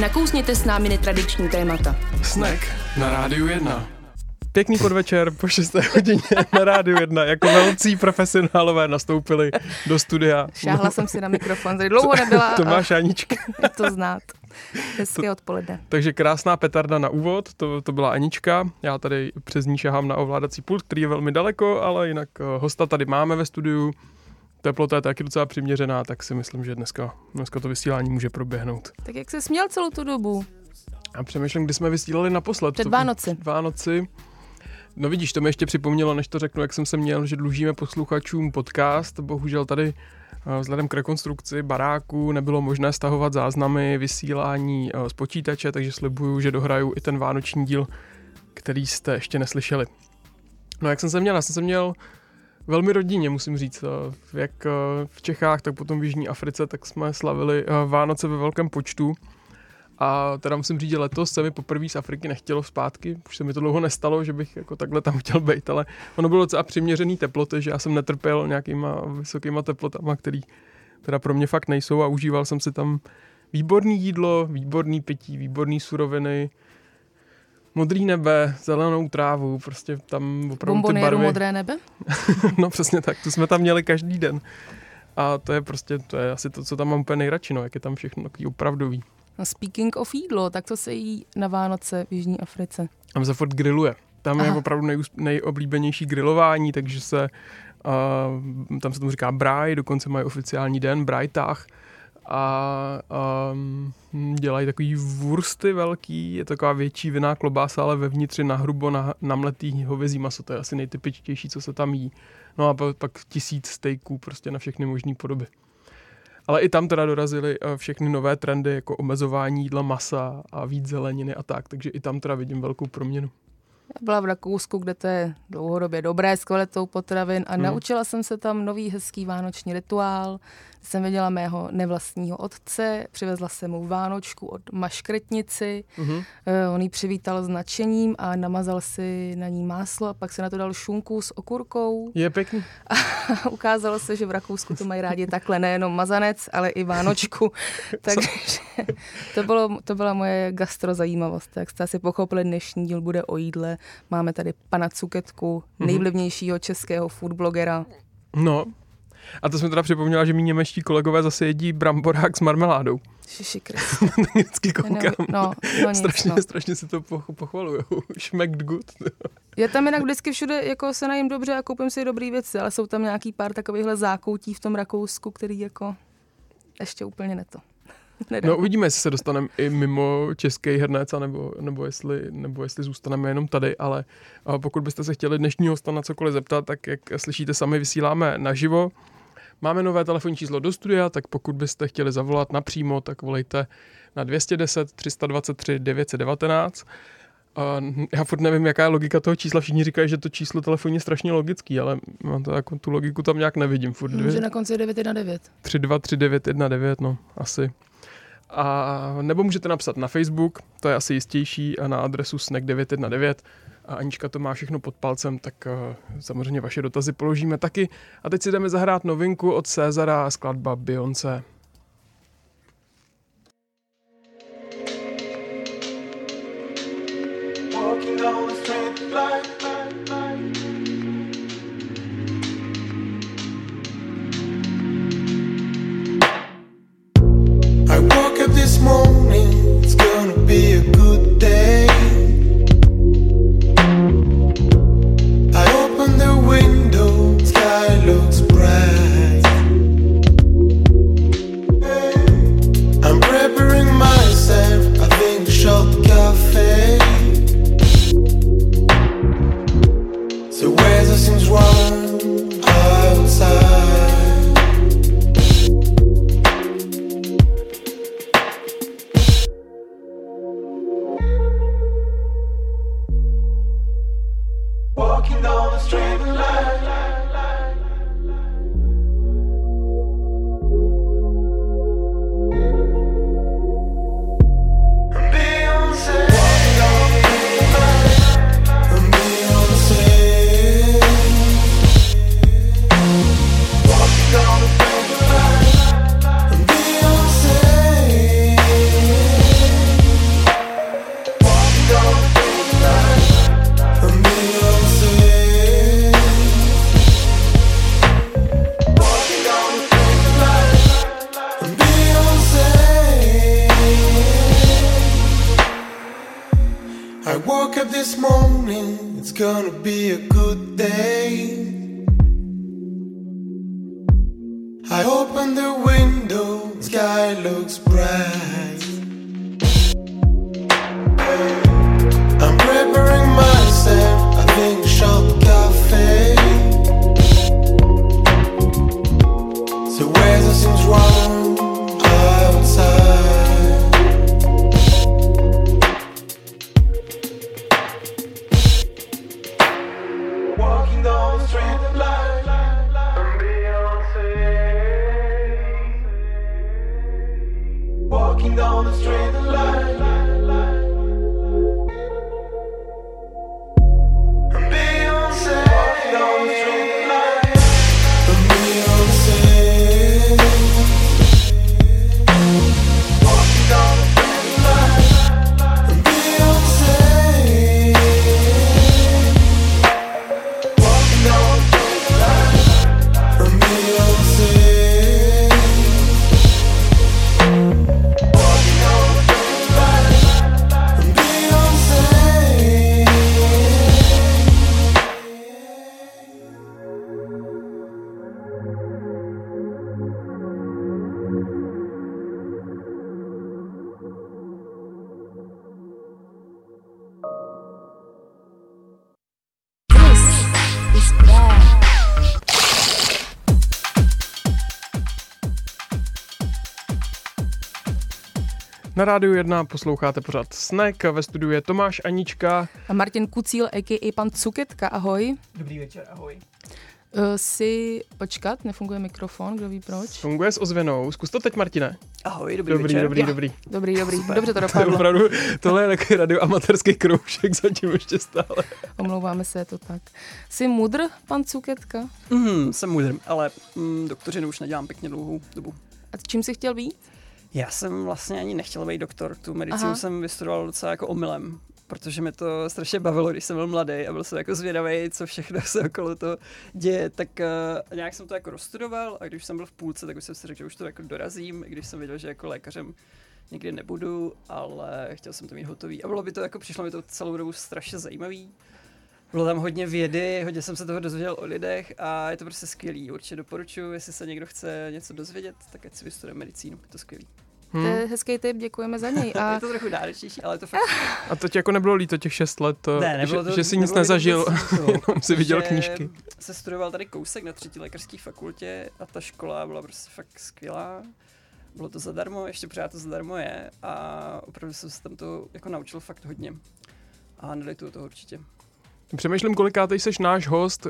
Nakousněte s námi netradiční témata. Snack na Rádiu 1. Pěkný podvečer po 6. hodině na Rádiu 1. Jako velcí profesionálové nastoupili do studia. Šáhla jsem si na mikrofon, tady dlouho nebyla. To máš Anička. Je to znát. Hezké odpoledne. Takže krásná petarda na úvod, to, to byla Anička. Já tady přes ní šahám na ovládací pult, který je velmi daleko, ale jinak eh, hosta tady máme ve studiu. Teplota je taky docela přiměřená, tak si myslím, že dneska, dneska to vysílání může proběhnout. Tak jak se směl celou tu dobu? A přemýšlím, kdy jsme vysílali naposled. Před Vánoci. Vánoci. No vidíš, to mi ještě připomnělo, než to řeknu, jak jsem se měl, že dlužíme posluchačům podcast. Bohužel tady eh, vzhledem k rekonstrukci baráku nebylo možné stahovat záznamy vysílání eh, z počítače, takže slibuju, že dohraju i ten vánoční díl, který jste ještě neslyšeli. No jak jsem se měl? Já jsem se měl velmi rodinně, musím říct. eh, Jak eh, v Čechách, tak potom v Jižní Africe, tak jsme slavili eh, Vánoce ve velkém počtu. A teda musím říct, že letos se mi poprvé z Afriky nechtělo zpátky, už se mi to dlouho nestalo, že bych jako takhle tam chtěl být, ale ono bylo docela přiměřený teploty, že já jsem netrpěl nějakýma vysokýma teplotama, který teda pro mě fakt nejsou a užíval jsem si tam výborný jídlo, výborný pití, výborný suroviny, modrý nebe, zelenou trávu, prostě tam opravdu ty Bombonieru barvy. modré nebe? no přesně tak, to jsme tam měli každý den. A to je prostě, to je asi to, co tam mám úplně nejradši, no, jak je tam všechno takový opravdový. No, speaking of jídlo, tak to se jí na Vánoce v Jižní Africe. Tam se furt grilluje. Tam je Aha. opravdu nej, nejoblíbenější grilování, takže se, uh, tam se tomu říká braj, dokonce mají oficiální den, brajtách. A um, dělají takový wursty velký, je to taková větší vinná klobása, ale vevnitř na hrubo na, namletý hovězí maso, to je asi nejtypičtější, co se tam jí. No a pa- pak tisíc steaků prostě na všechny možné podoby. Ale i tam teda dorazily eh, všechny nové trendy, jako omezování jídla masa a víc zeleniny a tak, takže i tam teda vidím velkou proměnu. Já byla v Rakousku, kde to je dlouhodobě dobré s kvalitou potravin a Hmm. naučila jsem se tam nový hezký vánoční rituál. Jsem viděla mého nevlastního otce, přivezla jsem mu vánočku od maškretnici, Mhm. Eh, on ji přivítal s nadšením a namazal si na ní máslo a pak se na to dal šunku s okurkou. Je pěkný. A ukázalo se, že v Rakousku to mají rádi takhle, nejenom mazanec, ale i vánočku. Takže to, bylo, to byla moje gastrozajímavost. Jak jste asi pochopili, dnešní díl bude o jídle. Máme tady pana Cuketku, Mhm. nejvlivnějšího českého foodblogera. No. A to jsem teda připomněla, že mý němečtí kolegové zase jedí bramborák s marmeládou. Šiši. Vždycky koukám. No, no nic, strašně, no. strašně si to poch- pochvalujou. Schmeckt good. Já tam jinak vždycky všude jako se najím dobře a koupím si dobrý věci, ale jsou tam nějaký pár takovýchhle zákoutí v tom Rakousku, který jako ještě úplně neto. Nedám. No uvidíme, jestli se dostaneme i mimo český hernec, nebo, nebo, jestli, nebo jestli zůstaneme jenom tady, ale a pokud byste se chtěli dnešního hosta na cokoliv zeptat, tak jak slyšíte sami, vysíláme naživo. Máme nové telefonní číslo do studia, tak pokud byste chtěli zavolat napřímo, tak volejte na 210 323 919. A já furt nevím, jaká je logika toho čísla. Všichni říkají, že to číslo telefonní je strašně logický, ale mám to jako, tu logiku tam nějak nevidím. Furt Že dvě, na konci je 919. 323919, no, asi. A nebo můžete napsat na Facebook, to je asi jistější, a na adresu snack919. A Anička to má všechno pod palcem, tak uh, samozřejmě vaše dotazy položíme taky. A teď si jdeme zahrát novinku od Cezara, skladba Beyoncé. Walking down the street it's Na rádiu 1 posloucháte pořád Snack, ve studiu je Tomáš Anička. A Martin Kucíl, a.k.a. pan Cuketka, ahoj. Dobrý večer, ahoj. Uh, si počkat, nefunguje mikrofon, kdo ví proč. Funguje s ozvěnou. Zkus to teď, Martine. Ahoj, dobrý, Dobrý, večer. dobrý, Jo. dobrý. Dobrý, dobrý, Super. dobře to To je dopadlo. opravdu, tohle je takový radioamatérský kroužek zatím ještě stále. Omlouváme se, je to tak. Jsi mudr, pan Cuketka? Mm, jsem mudr, ale mm, doktořinu už nedělám pěkně dlouhou dobu. A čím jsi chtěl být? Já jsem vlastně ani nechtěl být doktor. Tu medicínu Aha. jsem vystudoval docela jako omylem, protože mě to strašně bavilo, když jsem byl mladý a byl jsem jako zvědavý, co všechno se okolo toho děje. Tak uh, nějak jsem to jako rozstudoval a když jsem byl v půlce, tak už jsem si řekl, že už to jako dorazím, i když jsem věděl, že jako lékařem nikdy nebudu, ale chtěl jsem to mít hotový. A bylo by to jako, přišlo mi to celou dobu strašně zajímavý. Bylo tam hodně vědy, hodně jsem se toho dozvěděl o lidech a je to prostě skvělý. Určitě doporučuji, jestli se někdo chce něco dozvědět, tak ať si vystuduje medicínu, je to skvělý. To Hm. je hezký tip, děkujeme za něj. A Je to trochu náročnější, ale je to fakt A to ti jako nebylo líto těch 6 let, to, Ne, nebylo že, to, že jsi nic to nezažil, jenom si viděl knížky. se studoval tady kousek na třetí lékařské fakultě a ta škola byla prostě fakt skvělá. Bylo to zadarmo, ještě pořád to zadarmo je a opravdu jsem se tam to jako naučil fakt hodně. A nelituju toho určitě. Přemýšlím, kolikátej seš náš host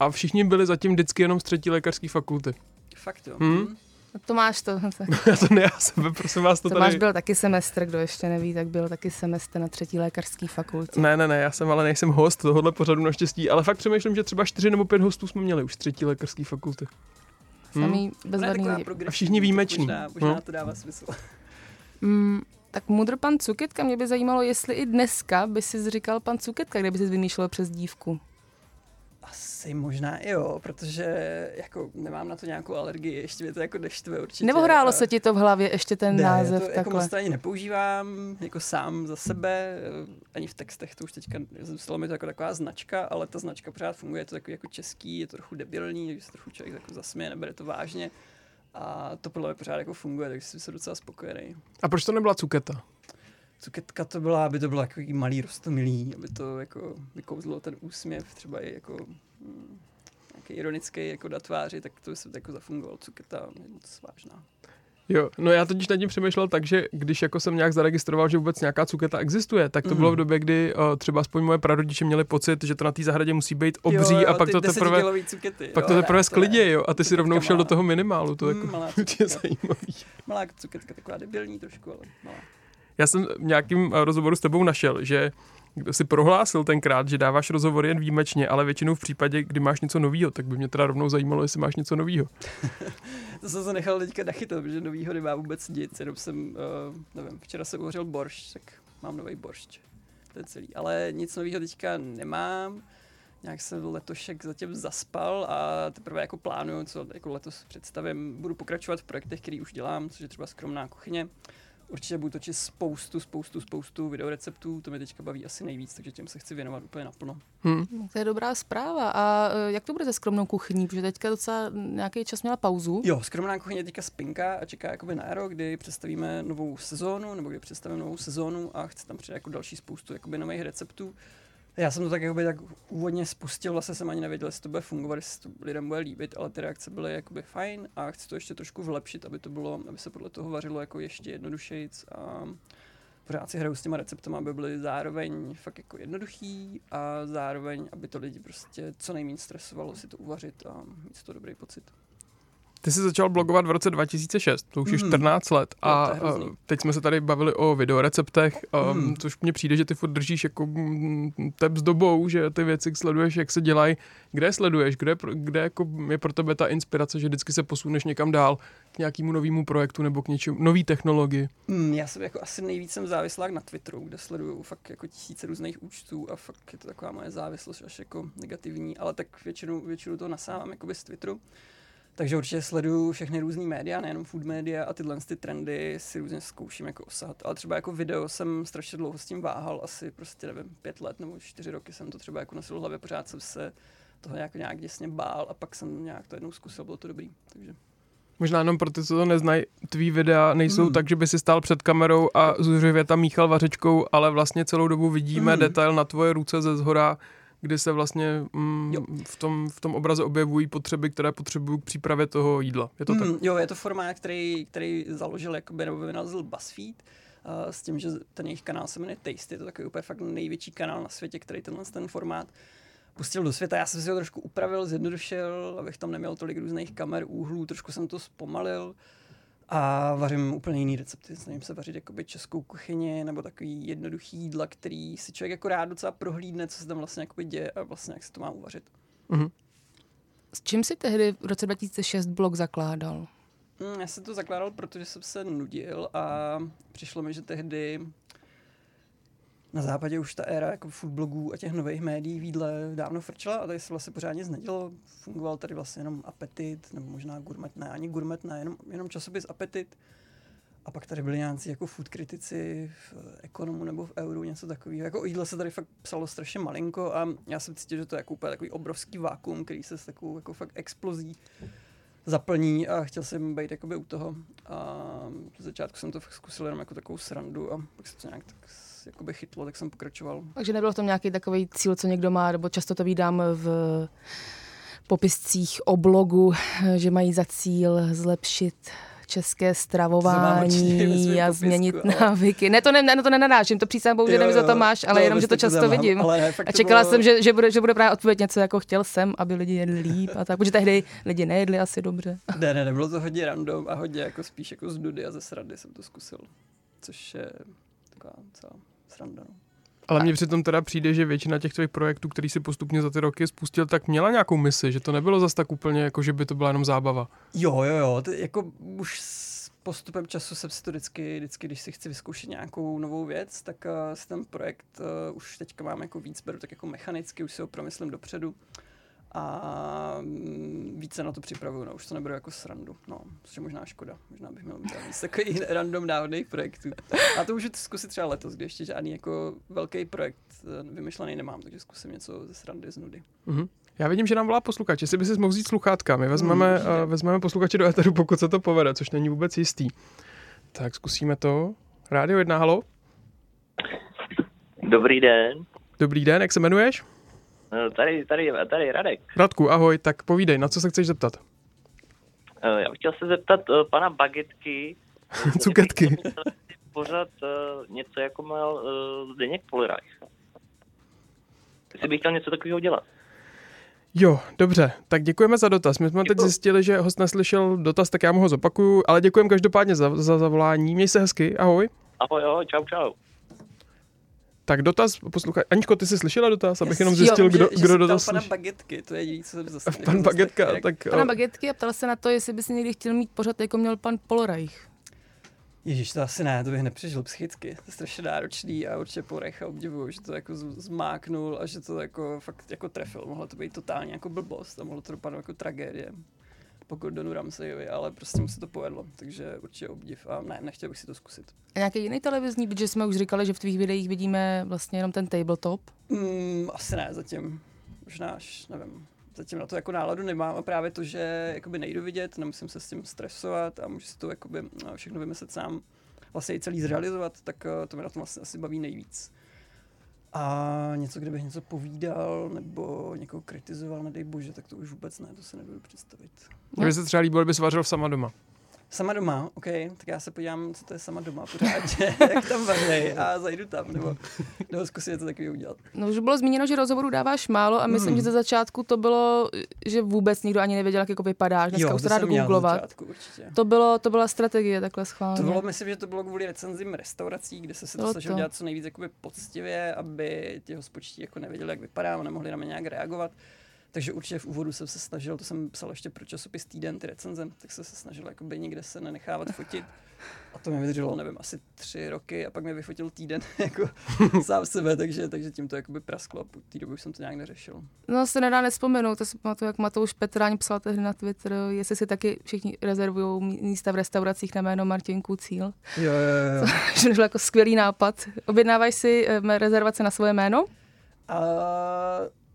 a všichni byli zatím vždycky jenom z třetí lékařské fakulty. Fakt jo. Hm? Hm? Tomáš to. Já to ne, já sebe, prosím vás, to Tomáš tady... byl taky semestr, kdo ještě neví, tak byl taky semestr na třetí lékařský fakultě. Ne, ne, ne, já jsem ale nejsem host tohohle pořadu naštěstí, ale fakt přemýšlím, že třeba čtyři nebo pět hostů jsme měli už z třetí lékařské fakulty. Samý je bezvadný A všichni výjimeční. Možná, možná No. to dává smysl. Mm, tak mudr pan Cuketka, mě by zajímalo, jestli i dneska by si říkal pan Cuketka, kde by si vymýšlel přes dívku. Asi možná i jo, protože jako nemám na to nějakou alergii, ještě mě to jako neštve určitě. Nebo hrálo se ti to v hlavě, ještě ten ne, název to jako takhle? moc to ani nepoužívám, jako sám za sebe, eh, ani v textech to už teďka, stalo mi to jako taková značka, ale ta značka pořád funguje, je to takový jako český, je to trochu debilní, takže se trochu člověk jako zasměje, nebere to vážně. A to podle mě pořád jako funguje, takže jsem se docela spokojený. A proč to nebyla cuketa? Cuketka to byla, aby to bylo jako malý rostomilý, aby to jako vykouzlo ten úsměv, třeba i jako hm, nějaký ironický jako na tváři, tak to by se jako zafungoval. Cuketa je moc vážná. Jo, no já totiž nad tím přemýšlel tak, že když jako jsem nějak zaregistroval, že vůbec nějaká cuketa existuje, tak to Mhm. bylo v době, kdy uh, třeba aspoň moje prarodiče měli pocit, že to na té zahradě musí být obří jo, jo, a pak to teprve, Cukety. pak jo, to teprve sklidě, jo, a ty si rovnou šel do toho minimálu, to Mm, jako malá je zajímavý. Malá cuketka, taková debilní trošku, ale malá. Já jsem v nějakým eh, rozhovoru s tebou našel, že si prohlásil tenkrát, že dáváš rozhovory jen výjimečně, ale většinou v případě, kdy máš něco novýho, tak by mě teda rovnou zajímalo, jestli máš něco novýho. To jsem se nechal teďka nachytat, protože novýho nemá vůbec nic, jenom jsem, uh, nevím, včera jsem uvařil boršť, tak mám nový boršť. To je celý. Ale nic nového teďka nemám. Nějak jsem letošek zatím zaspal a teprve jako plánuju, co jako letos představím. Budu pokračovat v projektech, který už dělám, což je třeba skromná kuchyně. Určitě budu točit spoustu, spoustu, spoustu videoreceptů, to mě teďka baví asi nejvíc, takže těm se chci věnovat úplně naplno. Hm. To je dobrá zpráva. A eh, jak to bude se skromnou kuchyní? Protože teďka docela nějaký čas měla pauzu. Jo, skromná kuchyně teďka spinka a čeká jakoby na jaro, kdy představíme novou sezónu, nebo kdy představíme novou sezónu a chci tam přidat jako další spoustu jakoby nových receptů. Já jsem to tak, jakoby, tak úvodně spustil, vlastně jsem ani nevěděl, jestli to bude fungovat, jestli to lidem bude líbit, ale ty reakce byly jakoby fajn a chci to ještě trošku vlepšit, aby to bylo, aby se podle toho vařilo jako ještě jednodušejc a pořád si hraju s těma receptama, aby byly zároveň fakt jako jednoduchý a zároveň, aby to lidi prostě co nejméně stresovalo si to uvařit a mít toho dobrý pocit. Ty jsi začal blogovat v roce 2006, to už je Mhm. 14 let a to a teď jsme se tady bavili o videoreceptech, Mhm. což mně přijde, že ty furt držíš jako mm, tep s dobou, že ty věci sleduješ, jak se dělají. Kde je sleduješ? Kde, je pro- kde jako je pro tebe ta inspirace, že vždycky se posuneš někam dál k nějakému novému projektu nebo k něčemu, nový technologii? Mm, já jsem jako asi nejvíc jsem závislák na Twitteru, kde sleduju fakt jako tisíce různých účtů a fakt je to taková moje závislost až jako negativní, ale tak většinu, většinu toho nasávám jakoby z Twitteru. Takže určitě sleduju všechny různé média, nejenom food média a tyhle ty trendy si různě zkouším jako osahat. Ale třeba jako video jsem strašně dlouho s tím váhal, asi prostě nevím, pět let nebo čtyři roky jsem to třeba jako nosil v hlavě, pořád jsem se toho nějak, nějak děsně bál a pak jsem nějak to jednou zkusil, bylo to dobrý. Takže Možná jenom pro ty, co to neznají, tvý videa nejsou Mm. tak, že by si stál před kamerou a zuřivě tam míchal vařečkou, ale vlastně celou dobu vidíme Mm. detail na tvoje ruce ze zhora, kdy se vlastně mm, Jo. v, tom, v tom obraze objevují potřeby, které potřebují k přípravě toho jídla. Je to tak? Mm, jo, je to formát, který, který založil jakoby, nebo vynalezl BuzzFeed, uh, s tím, že ten jejich kanál se jmenuje Tasty, je to takový úplně fakt největší kanál na světě, který tenhle ten formát pustil do světa. Já jsem si ho trošku upravil, zjednodušil, abych tam neměl tolik různých kamer, úhlů, trošku jsem to zpomalil a vařím úplně jiný recepty. Snažím se vařit jakoby českou kuchyni nebo takový jednoduchý jídla, který si člověk jako rád docela prohlídne, co se tam vlastně jakoby děje a vlastně jak se to má uvařit. Mhm. S čím si tehdy v roce 2006 blog zakládal? Mm, Já jsem to zakládal, protože jsem se nudil a přišlo mi, že tehdy na západě už ta éra jako food blogů a těch nových médií výdle dávno frčela a tady se vlastně pořádně nic nedělo. Fungoval tady vlastně jenom Apetit, nebo možná Gourmet, ne, ani Gourmet, ne, jenom, jenom časopis Apetit. A pak tady byli nějací jako food kritici v Ekonomu nebo v Euru, něco takového. Jako o jídle se tady fakt psalo strašně malinko a já jsem cítil, že to je jako úplně takový obrovský vákum, který se s takovou jako fakt explozí zaplní a chtěl jsem být jakoby u toho. A z začátku jsem to zkusil jenom jako takovou srandu a pak se to nějak tak jakoby chytlo, tak jsem pokračoval. Takže nebyl v tom nějaký takový cíl, co někdo má, nebo často to vídám v popiscích o blogu, že mají za cíl zlepšit české To stravování a popisku, změnit ale- návyky. Ne, to ne, ne to nenadáším, to přísám bohu, že nevím, že to máš, ale no, jenom, že to často mám, vidím. Ale ne, A to čekala bylo- jsem, že, že, bude, že bude právě odpověď něco jako chtěl jsem, aby lidi jedli líp a tak, protože tehdy lidi nejedli asi dobře. Ne, ne, ne, bylo to hodně random a hodně jako spíš jako z nudy a ze srandy jsem to zkusil. Což je taková celá sranda, no. Ale mně přitom teda přijde, že většina těch tvých projektů, který si postupně za ty roky spustil, tak měla nějakou misi, že to nebylo zas tak úplně jako, že by to byla jenom zábava. Jo, jo, jo, to, jako už s postupem času jsem si to vždycky, vždycky, když si chci vyzkoušet nějakou novou věc, tak uh, si ten projekt uh, už teďka mám jako víc, beru tak jako mechanicky, už si ho promyslím dopředu a mm, více na to připravuju, no, už to neberu jako srandu, no, což je možná škoda, možná bych měl mít víc takových random náhodných projektů. A to můžu zkusit třeba letos, kdy ještě žádný jako velký projekt eh, vymyšlený nemám, takže zkusím něco ze srandy, z nudy. Mhm. Já vidím, že nám volá posluchač, jestli by si mohl vzít sluchátka. My vezmeme, určitě. uh, vezmeme posluchače do éteru, pokud se to povede, což není vůbec jistý. Tak zkusíme to. Rádio 1, halo. Dobrý den, Dobrý den, jak se jmenuješ? Eh, tady, tady, tady Radek. Radku, ahoj, tak povídej, na co se chceš zeptat? Eh, Já bych chtěl se zeptat eh, pana Bagetky. Cuketky. Pořád eh, něco jako měl uh, Zdeněk Polirajch. Jestli bych chtěl něco takového dělat. Jo, dobře, tak děkujeme za dotaz. My jsme teď zjistili, že host neslyšel dotaz, tak já mu ho zopakuju, ale děkujeme každopádně za, za zavolání. Měj se hezky, ahoj. Ahoj, ahoj, čau, čau. Tak dotaz, posluchaj. Aničko, ty jsi slyšela dotaz, abych jenom Jo, zjistil, že, kdo, že kdo se dotaz pana. Bagetky, to je jediný, co jsem zase Pan Bagetka, tak... Pana o, Bagetky a ptal se na to, jestli by si někdy chtěl mít pořád, jako měl pan Polorajch. Ježíš, to asi ne, to bych nepřežil psychicky. To je strašně náročný a určitě Porecha obdivuju, že to jako zmáknul a že to jako fakt jako trefil. Mohlo to být totálně jako blbost a mohlo to dopadnout jako tragédie. Po Gordonu Ramsayovi, ale prostě mu se to povedlo, takže určitě obdiv a ne, nechtěl bych si to zkusit. A nějaký jiný televizní, protože jsme už říkali, že v tvých videích vidíme vlastně jenom ten tabletop. Mm, asi ne, zatím. Možná až, nevím. Zatím na to jako náladu nemám a právě to, že jakoby nejdu vidět, nemusím se s tím stresovat a můžu si to jakoby eh, všechno vymyslet sám, vlastně i celý zrealizovat, tak eh, to mě na tom vlastně asi baví nejvíc. A něco, kde bych něco povídal nebo někoho kritizoval, nedej bože, tak to už vůbec ne, to se nebudu představit. Mně by se třeba líbilo, kdyby vařil sama doma. Sama doma, OK, tak já se podívám, co to je sama doma pořádně, jak tam vařej a zajdu tam, nebo, nebo zkusím něco takového udělat. No už bylo zmíněno, že rozhovorů dáváš málo a myslím, Hmm. že ze začátku to bylo, že vůbec nikdo ani nevěděl, jak jako vypadáš. Dneska už to dá na googlovat. To, bylo, to byla strategie takhle schválně. To bylo, myslím, že to bylo kvůli recenzím restaurací, kde se se to Bylo snažil to. dělat co nejvíc jakoby poctivě, aby ti hospočtí jako nevěděli, jak vypadám a nemohli na mě nějak reagovat. Takže určitě v úvodu jsem se snažil, to jsem psal ještě pro časopis Týden, ty recenze, tak jsem se snažil jakoby nikde se nenechávat fotit. A to mi vydrželo, nevím, asi tři roky a pak mi vyfotil týden jako sám sebe, takže, takže tím to jakoby prasklo a po té doby už jsem to nějak neřešil. No se nedá nespomenout, to si pamatuju, jak Matouš Petráň psal tehdy na Twitter, jestli si taky všichni rezervují místa v restauracích na jméno Martin Kucíl. Jo, jo, jo. Že to jako skvělý nápad. Objednáváš si eh, rezervace na svoje jméno? A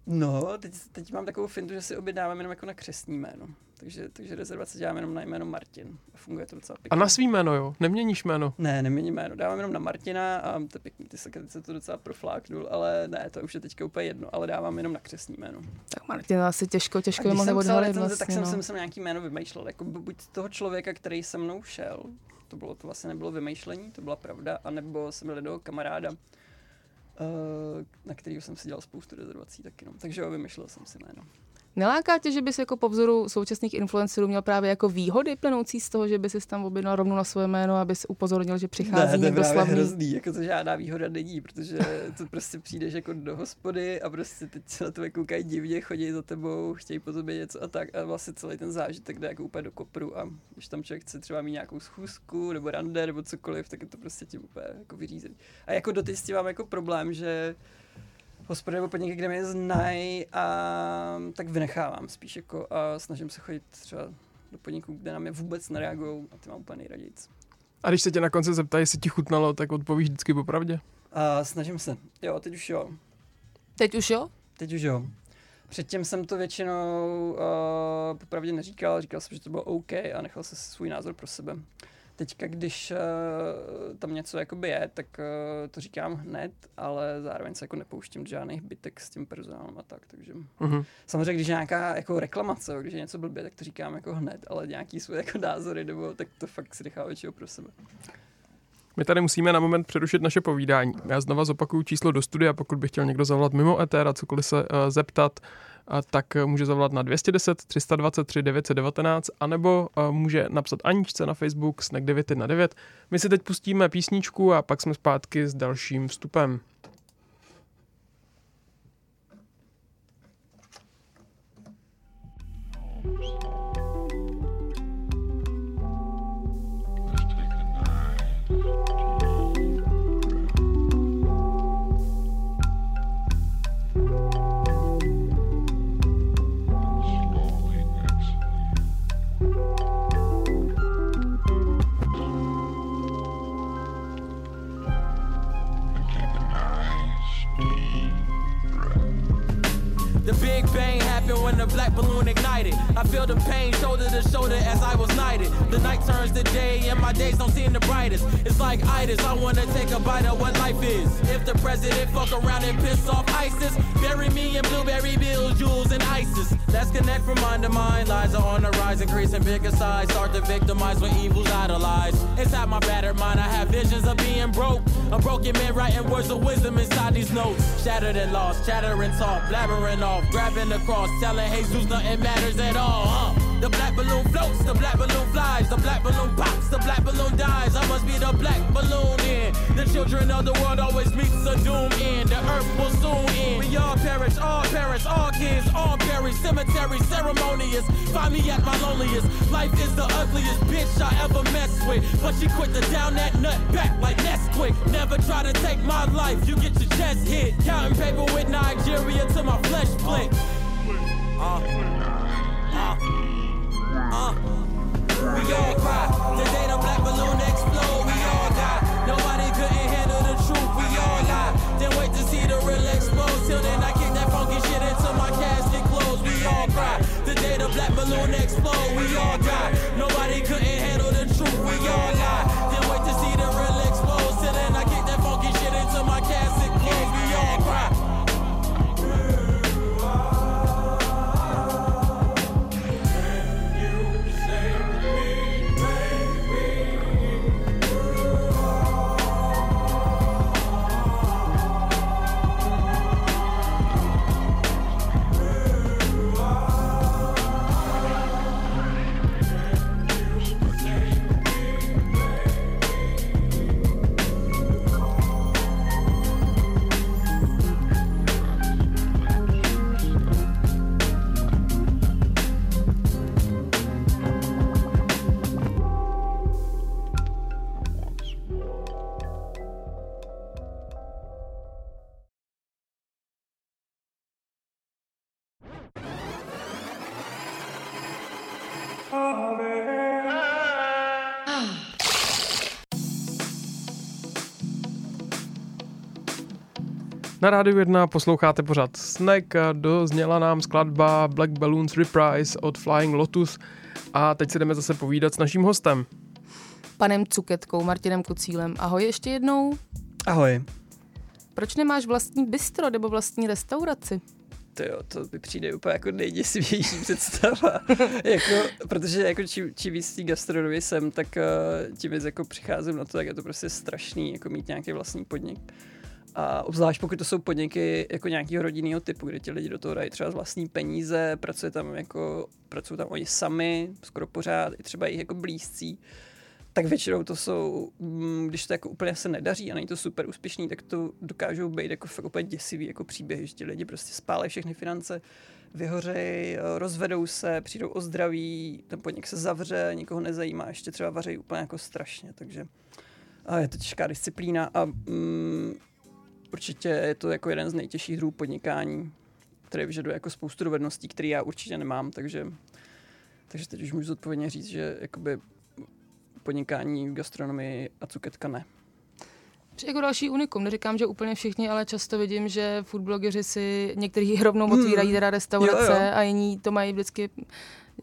no, teď, teď mám takovou fintu, že si objednávám jenom jako na křestní jméno. Takže, takže rezervace dělám jenom na jméno Martin. A funguje to docela A pěkně. na svý jméno, jo? Neměníš jméno. Ne, neměním jméno, dávám jenom na Martina a to je pěkný, ty se, to docela profláknul, ale ne, to už je teďka úplně jedno, ale dávám jenom na křestní jméno. Tak Martin asi těžko, A těžko jsem psal odhalit vlastně, tak jsem no. si musel nějaký jméno vymýšlel, jako bu- buď toho člověka, který se mnou šel, to bylo to vlastně nebylo vymýšlení, to byla pravda, anebo jsem měl jednoho kamaráda, na kterého jsem si dělal spoustu rezervací taky, no. takže jo, vymýšlel jsem si jméno. Neláká tě, že bys jako po vzoru současných influencerů měl právě jako výhody plynoucí z toho, že by si tam objednal rovnou na svoje jméno, abys upozornil, že přichází ne, to je někdo právě slavný? hrozný, jako to žádná výhoda není, protože to prostě přijdeš jako do hospody a prostě teď se na to koukají divně, chodí za tebou, chtějí po tobě něco a tak a vlastně celý ten zážitek jde jako úplně do kopru a když tam člověk chce třeba mít nějakou schůzku nebo rande nebo cokoliv, tak je to prostě tím úplně jako vyřízený. A jako doteď s tím mám jako problém, že hospody nebo podniky, kde mě znají a tak vynechávám spíš jako a snažím se chodit třeba do podniků, kde na mě vůbec nereagují a ty mám úplně nejradějíc. A když se tě na konci zeptají, jestli ti chutnalo, tak odpovíš vždycky popravdě. A snažím se. Jo, teď už jo. Teď už jo? Teď už jo. Předtím jsem to většinou uh, popravdě neříkal, říkal jsem, že to bylo OK a nechal se svůj názor pro sebe. Teďka, když uh, tam něco jakoby je, tak uh, to říkám hned, ale zároveň se jako nepouštím do žádných bytek s tím personálem a tak, takže Mhm. samozřejmě, když je nějaká jako reklamace, když je něco blbě, tak to říkám jako hned, ale nějaký své jako názory, nebo tak to fakt si nechám většinou pro sebe. My tady musíme na moment přerušit naše povídání. Já znova zopakuju číslo do studia, pokud by chtěl někdo zavolat mimo ETR a cokoliv se uh, zeptat, tak uh, může zavolat na 210 323 919, anebo uh, může napsat Aničce na Facebook snack 919. My si teď pustíme písničku a pak jsme zpátky s dalším vstupem. The Big Bang happened when the black balloon ignited. I feel the pain shoulder to shoulder as I was knighted. The night turns to day and my days don't seem the brightest. It's like itis, I wanna take a bite of what life is. If the president fuck around and piss off ISIS, bury me in blueberry bills, jewels, and ISIS. Let's connect from mind to mind. Lies are on the rise, increasing bigger size. Start to victimize when evil's idolized. Inside my battered mind, I have visions of being broke. A broken man writing words of wisdom inside these notes. Shattered and lost, chattering talk, blabbering off, grabbing the cross, telling Jesus nothing matters at all. Huh? The black balloon floats, the black balloon flies, the black balloon pops, the black balloon dies. I must be the black balloon in. The children of the world always meets a doom end. The earth will soon end. We all perish, all parents, all kids, all buried. Cemetery ceremonious. Find me at my loneliest. Life is the ugliest bitch I ever messed with. But she quit to down that nut back like Nesquik. Never try to take my life, you get your chest hit. Counting paper with Nigeria till my flesh flick. Uh, uh. We all cry. The day the black balloon explode, we all die. Nobody couldn't handle the truth, we all lie. Then wait to see the real explode. Till then, I kick that funky shit until my casket closed. We all cry. The day the black balloon explode, we all die. Nobody couldn't Na Rádiu 1 posloucháte pořád Snack a dozněla nám skladba Black Balloons Reprise od Flying Lotus a teď si jdeme zase povídat s naším hostem. Panem Cuketkou, Martinem Kucílem. Ahoj ještě jednou. Ahoj. Proč nemáš vlastní bistro nebo vlastní restauraci? To jo, to mi přijde úplně jako nejděsivější představa. jako, protože jako čím, čím víc té gastronomie jsem, tak uh, tím víc jako přicházím na to, jak je to prostě strašný, jako mít nějaký vlastní podnik. A obzvlášť pokud to jsou podniky jako nějakého rodinného typu, kde ti lidi do toho dají třeba z vlastní peníze, pracuje tam jako, pracují tam oni sami, skoro pořád, i třeba jejich jako blízcí, tak většinou to jsou, mm, když to jako úplně se nedaří a není to super úspěšný, tak to dokážou být jako fakt úplně děsivý jako příběhy, že ti lidi prostě spálejí všechny finance, vyhořejí, rozvedou se, přijdou o zdraví, ten podnik se zavře, nikoho nezajímá, ještě třeba vařejí úplně jako strašně, takže a je to těžká disciplína a mm, určitě je to jako jeden z nejtěžších druhů podnikání, který vyžaduje jako spoustu dovedností, které já určitě nemám, takže, takže teď už můžu zodpovědně říct, že jakoby podnikání v gastronomii a cuketka ne. Jako další unikum, neříkám, že úplně všichni, ale často vidím, že foodblogeři si někteří rovnou otvírají teda restaurace Jo, jo. a jiní to mají vždycky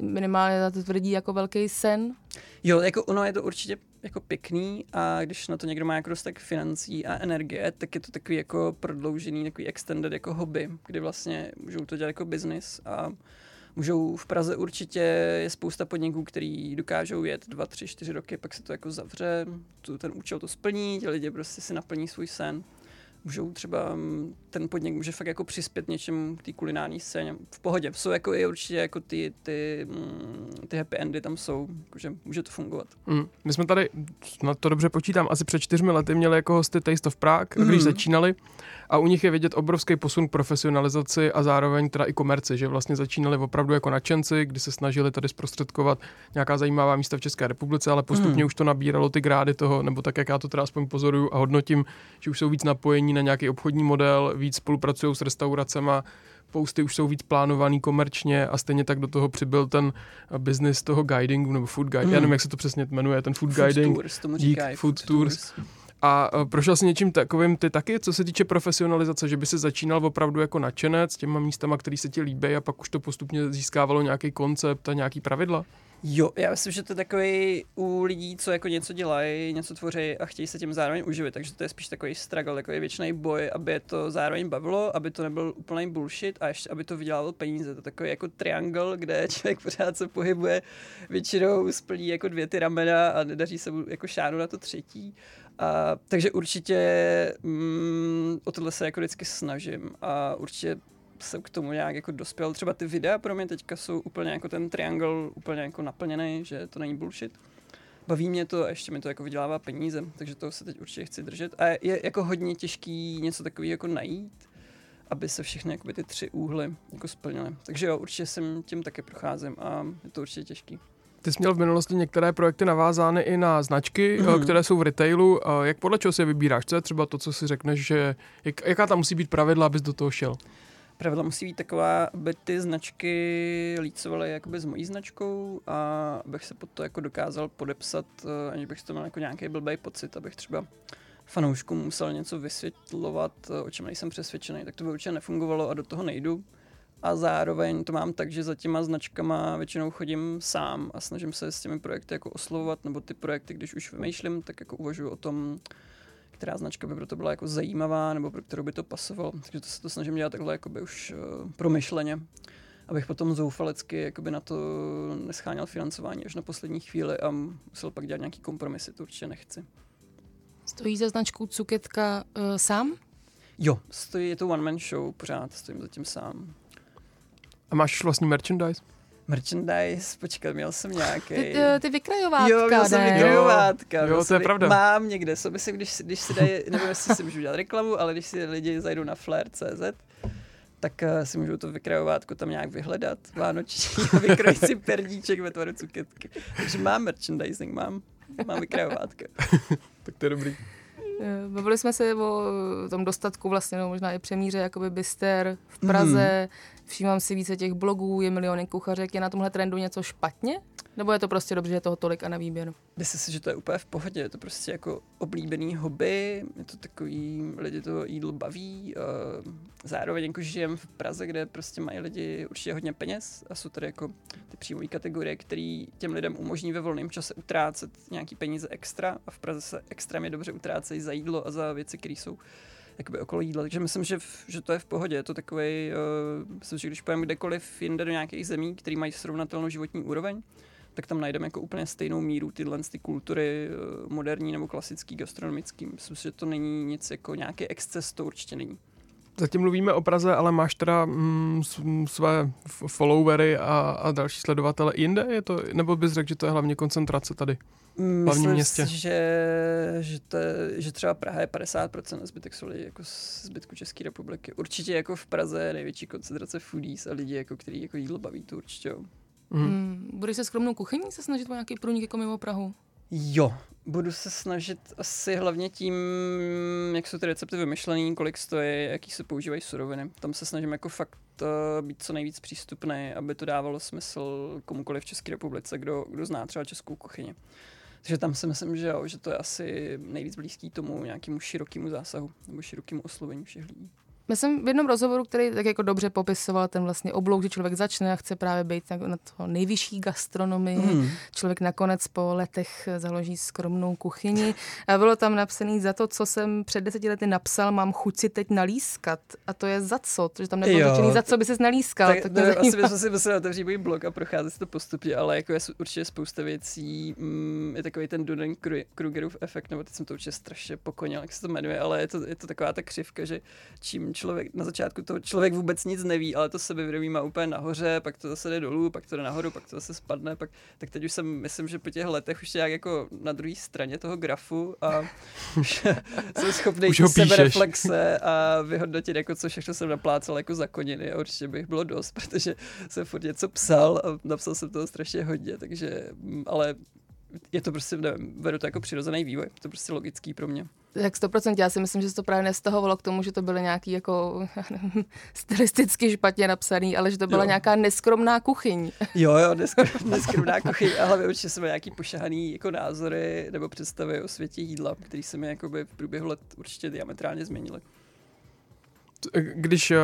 minimálně to tvrdí jako velký sen. Jo, jako ono je to určitě jako pěkný a když na to někdo má jako dostatek financí a energie, tak je to takový jako prodloužený, takový extended jako hobby, kdy vlastně můžou to dělat jako business a můžou v Praze určitě je spousta podniků, který dokážou jet dva, tři, čtyři roky, pak se to jako zavře, tu, ten účel to splní, ti lidi prostě si naplní svůj sen. Můžou třeba, mm, ten podnik může fakt jako přispět něčemu k té kulinární scéně. V pohodě. Jsou jako i určitě jako ty, ty, mm, ty happy endy tam jsou, jakože může to fungovat. Mm. My jsme tady, na to dobře počítám, asi před čtyřmi lety měli jako hosty Taste of Prague, Mhm. když začínali a u nich je vidět obrovský posun k profesionalizaci a zároveň teda i komerci, že vlastně začínali opravdu jako nadšenci, kdy se snažili tady zprostředkovat nějaká zajímavá místa v České republice, ale postupně Mhm. už to nabíralo ty grády toho, nebo tak, jak já to teda aspoň pozoruju a hodnotím, že už jsou víc napojení na nějaký obchodní model, víc spolupracují s restauracema, posty už jsou víc plánovaný komerčně a stejně tak do toho přibyl ten eh, business toho guidingu nebo food guide, Mm. já nevím, jak se to přesně jmenuje, ten food, Food guiding. tours, tomu dík, říkají. food tours. A eh, prošel jsi něčím takovým ty taky, co se týče profesionalizace, že by si začínal opravdu jako nadšenec s těma místama, který se ti líbí a pak už to postupně získávalo nějaký koncept a nějaký pravidla? Jo, já myslím, že to je takový u lidí, co jako něco dělají, něco tvoří a chtějí se tím zároveň uživit, takže to je spíš takový struggle, takový věčný boj, aby je to zároveň bavilo, aby to nebyl úplný bullshit a ještě aby to vydělalo peníze. To je takový jako triangle, kde člověk pořád se pohybuje, většinou splní jako dvě ty ramena a nedaří se mu jako šánu na to třetí. A, takže určitě mm, o tohle se jako vždycky snažím a určitě jsem k tomu nějak jako dospěl. Třeba ty videa pro mě teďka jsou úplně jako ten triangle úplně jako naplněný, že to není bullshit. Baví mě to a ještě mi to jako vydělává peníze, takže toho se teď určitě chci držet. A je jako hodně těžký něco takového jako najít, aby se všechny jakoby, ty tři úhly jako splnily. Takže jo, určitě jsem tím taky procházím a je to určitě těžký. Ty jsi měl v minulosti některé projekty navázány i na značky, Mhm. mm. které jsou v retailu. A Jak podle čeho si je vybíráš? Co je třeba to, co si řekneš, že jak, jaká tam musí být pravidla, abys do toho šel? Pravidla musí být taková, aby ty značky lícovaly jakoby s mojí značkou a abych se pod to jako dokázal podepsat, eh, aniž bych toho měl jako nějaký blbý pocit, abych třeba fanouškům musel něco vysvětlovat, eh, o čem nejsem přesvědčený, tak to by určitě nefungovalo a do toho nejdu. A zároveň to mám tak, že za těma značkama většinou chodím sám a snažím se s těmi projekty jako oslovovat, nebo ty projekty, když už vymýšlím, tak jako uvažuji o tom, která značka by pro to byla jako zajímavá, nebo pro kterou by to pasovalo. Takže to se to snažím dělat takhle jakoby už uh, promyšleně, abych potom zoufalecky jakoby na to nescháněl financování až na poslední chvíli a musel pak dělat nějaký kompromisy, to určitě nechci. Stojí za značkou Cuketka uh, sám? Jo, stojí, je to one man show, pořád stojím zatím sám. A máš vlastní merchandise? Merchandise, počkat, měl jsem nějaký. Ty, ty, ty vykrajovátka, Jo, měl jsem ne? vykrajovátka. Jo, měl to je vy- pravda. Mám někde, so myslím, když, když si dají, nevím, jestli si můžu dělat reklamu, ale když si lidi zajdou na flair.cz, tak uh, si můžou to vykrajovátko tam nějak vyhledat, vánoční, a vykrojit si perníček ve tvaru cuketky. Takže mám merchandising, mám, mám vykrajovátka. Tak to je dobrý. Eh, Bavili jsme se o eh, tom dostatku vlastně, no, možná i přemíře, jakoby byster v Praze. Všímám si více těch blogů, je miliony kuchařek. Je na tomhle trendu něco špatně? Nebo je to prostě dobře, že je toho tolik a na výběr? Myslím si, že to je úplně v pohodě, je to prostě jako oblíbený hobby, je to takový, lidi to jídlo baví, uh, zároveň jako žijem v Praze, kde prostě mají lidi určitě hodně peněz a jsou tady jako ty příjmové kategorie, které těm lidem umožní ve volném čase utrácet nějaký peníze extra a v Praze se extrémně dobře utrácejí za jídlo a za věci, které jsou jakoby okolo jídla. Takže myslím, že, v, že to je v pohodě. Je to takový, uh, myslím, že když pojeme kdekoliv jinde do nějakých zemí, které mají srovnatelnou životní úroveň, tak tam najdeme jako úplně stejnou míru tyhle ty kultury, eh, moderní nebo klasický, gastronomický. Myslím že to není nic jako nějaký exces, to určitě není. Zatím mluvíme o Praze, ale máš teda mm, své followery a, a další sledovatele jinde? Je to, nebo bys řekl, že to je hlavně koncentrace tady? hlavním Myslím městě. si, že, že, to, je- že třeba Praha je 50% a zbytek jsou lidi jako z zbytku České republiky. Určitě jako v Praze je největší koncentrace foodies a lidi, jako, který jako jídlo baví, to určitě. Mm. Hmm. Budeš se skromnou kuchyní se snažit o nějaký průnik jako mimo Prahu? Jo, budu se snažit asi hlavně tím, jak jsou ty recepty vymyšlený, kolik stojí, jaký se používají suroviny. Tam se snažím jako fakt uh, být co nejvíc přístupný, aby to dávalo smysl komukoliv v České republice, kdo, kdo zná třeba českou kuchyni. Takže tam si myslím, že jo, že to je asi nejvíc blízký tomu nějakému širokému zásahu nebo širokému oslovení všech lidí. Já jsem v jednom rozhovoru, který tak jako dobře popisoval ten vlastně oblouk, že člověk začne a chce právě být na, na to nejvyšší gastronomii. Hmm. Člověk nakonec po letech založí skromnou kuchyni. A bylo tam napsané za to, co jsem před deseti lety napsal, mám chuť si teď nalískat. A to je za co? Protože tam nebylo řečený, za co by se nalískal. Tak, tak nevím, asi bychom si museli otevřít můj blog a procházet si to postupně, ale jako je určitě spousta věcí, mm, je takový ten Dunning Krugerův efekt, nebo teď jsem to určitě strašně pokonil, jak se to jmenuje, ale je to, je to taková ta křivka, že čím člověk, na začátku to člověk vůbec nic neví, ale to sebevědomí má úplně nahoře, pak to zase jde dolů, pak to jde nahoru, pak to zase spadne, pak, tak teď už jsem, myslím, že po těch letech už nějak jako na druhé straně toho grafu a už jsem schopný sebereflexe a vyhodnotit, jako co všechno jsem naplácal jako za koniny a určitě bych bylo dost, protože jsem furt něco psal a napsal jsem toho strašně hodně, takže, mm, ale je to prostě, nevím, beru to jako přirozený vývoj, to je prostě logický pro mě. Tak 100%. Já si myslím, že se to právě nestahovalo k tomu, že to byly nějaký jako nevím, stylisticky špatně napsaný, ale že to byla Jo. nějaká neskromná kuchyň. Jo, jo, neskr- neskromná kuchyň, a hlavně určitě měl nějaký pošahaný jako názory nebo představy o světě jídla, který se mi jakoby v průběhu let určitě diametrálně změnily. Když, eh,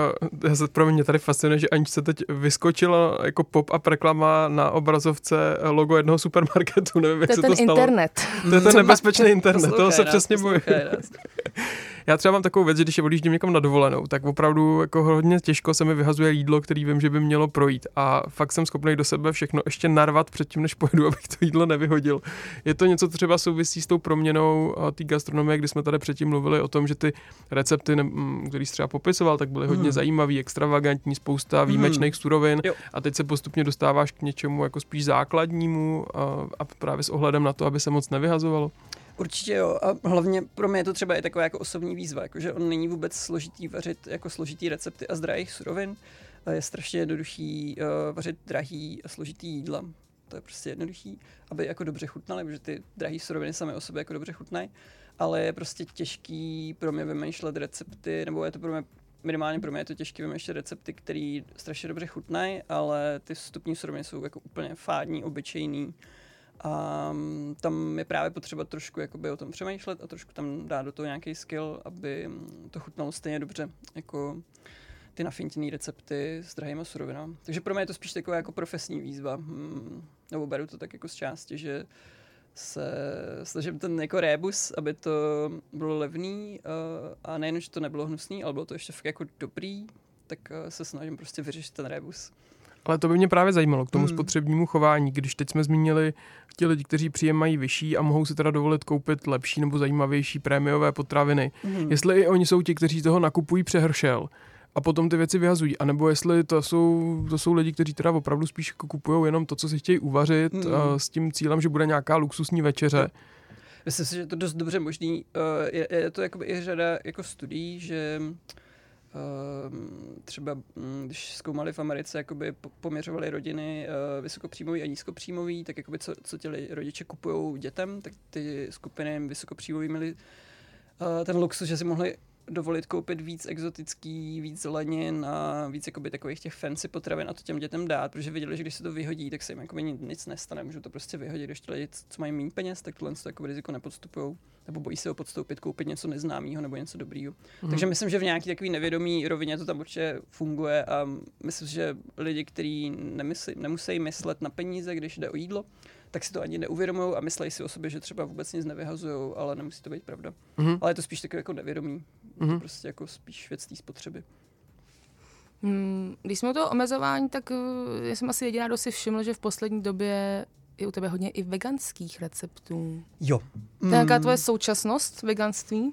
já se pro mě tady fascinuje, že Aničce teď vyskočila jako pop-up reklama na obrazovce logo jednoho supermarketu, nevím, jak To je se ten to stalo. internet. To je ten nebezpečný internet, toho se nás, přesně bojím. Já třeba mám takovou věc, že když odjíždím někam na dovolenou, tak opravdu jako hodně těžko se mi vyhazuje jídlo, který vím, že by mělo projít. A fakt jsem schopný do sebe všechno ještě narvat předtím, než pojedu, abych to jídlo nevyhodil. Je to něco, co třeba souvisí s tou proměnou té gastronomie, kdy jsme tady předtím mluvili o tom, že ty recepty, ne- m, který jsi třeba popisoval, tak byly hodně Hmm. zajímavý, extravagantní, spousta výjimečných surovin. Jo. A teď se postupně dostáváš k něčemu jako spíš základnímu a, a právě s ohledem na to, aby se moc nevyhazovalo. Určitě jo. A hlavně pro mě je to třeba i taková jako osobní výzva, jakože on není vůbec složitý vařit jako složitý recepty a z surovin. A Je strašně jednoduchý uh, vařit drahý a složitý jídla. To je prostě jednoduchý, aby jako dobře chutnaly, protože ty drahé suroviny samy o sobě jako dobře chutnají. Ale je prostě těžký pro mě vymýšlet recepty, nebo je to pro mě minimálně pro mě je to těžké vymýšlet recepty, které strašně dobře chutnají, ale ty vstupní suroviny jsou jako úplně fádní, obyčejný. A mm, tam je právě potřeba trošku jakoby o tom přemýšlet a trošku tam dát do toho nějaký skill, aby mm, to chutnalo stejně dobře jako ty nafintěné recepty s drahýma surovinami. Takže pro mě je to spíš taková jako profesní výzva. Hmm, nebo beru to tak jako z části, že se snažím ten jako rébus, aby to bylo levný a nejen, že to nebylo hnusný, ale bylo to ještě fakt jako dobrý, tak se snažím prostě vyřešit ten rébus. Ale to by mě právě zajímalo k tomu Hmm. spotřebnímu chování, když teď jsme zmínili ti lidi, kteří příjem mají vyšší a mohou si teda dovolit koupit lepší nebo zajímavější prémiové potraviny. Hmm. Jestli i oni jsou ti, kteří toho nakupují přehršel a potom ty věci vyhazují, anebo jestli to jsou, to jsou lidi, kteří teda opravdu spíš jako kupují jenom to, co si chtějí uvařit Hmm. a s tím cílem, že bude nějaká luxusní večeře. Myslím si, že je to dost dobře možný. Uh, je, je to jakoby i řada jako studií, že uh, třeba mm, když zkoumali v Americe, jakoby po- poměřovali rodiny uh, vysokopříjmový a nízkopříjmový, tak jakoby co, co ti rodiče kupují dětem, tak ty skupiny vysokopříjmový měli uh, ten luxus, že si mohli dovolit koupit víc exotický, víc zelenin a víc jakoby takových těch fancy potravin a to těm dětem dát, protože viděli, že když se to vyhodí, tak se jim jakoby ni- nic nestane, můžou to prostě vyhodit, když ti lidi, co mají méně peněz, tak tohle to jako riziko nepodstupují, nebo bojí se ho podstoupit, koupit něco neznámého nebo něco dobrýho. Mhm. Takže myslím, že v nějaký takový nevědomý rovině to tam určitě funguje a myslím, že lidi, kteří nemysl, nemusí myslet na peníze, když jde o jídlo, tak si to ani neuvědomují a myslí si o sobě, že třeba vůbec nic nevyhazují, ale nemusí to být pravda. Mhm. Ale je to spíš takové jako nevědomý. Je to prostě jako spíš věc té spotřeby. Hmm, když jsme u toho omezování, tak uh, já jsem asi jediná, kdo si všiml, že v poslední době je u tebe hodně i veganských receptů. Jo. To je nějaká tvoje současnost veganství? Uh,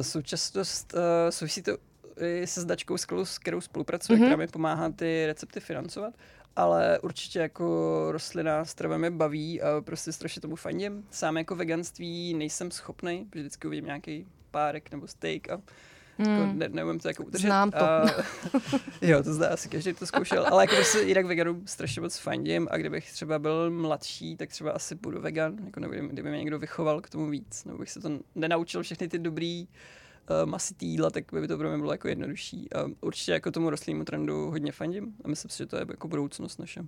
současnost uh, souvisí to i se značkou, s kterou, s kterou spolupracuje, Mhm. mm-hmm. která mi pomáhá ty recepty financovat, ale určitě jako rostlina strava mě baví a prostě strašně tomu fandím. Sám jako veganství nejsem schopný, protože vždycky uvidím nějaký párek nebo steak a jako Hmm. ne, neumím to jako udržet. Znám to. A, jo, to zdá asi každý to zkoušel, ale jako prostě jinak veganům strašně moc fandím a kdybych třeba byl mladší, tak třeba asi budu vegan, jako nevím, kdyby mě někdo vychoval k tomu víc, nebo bych se to nenaučil všechny ty dobrý uh, masitý jídla, tak by to pro mě bylo jako jednodušší. A určitě jako tomu rostlinnému trendu hodně fandím a myslím si, že to je jako budoucnost naše.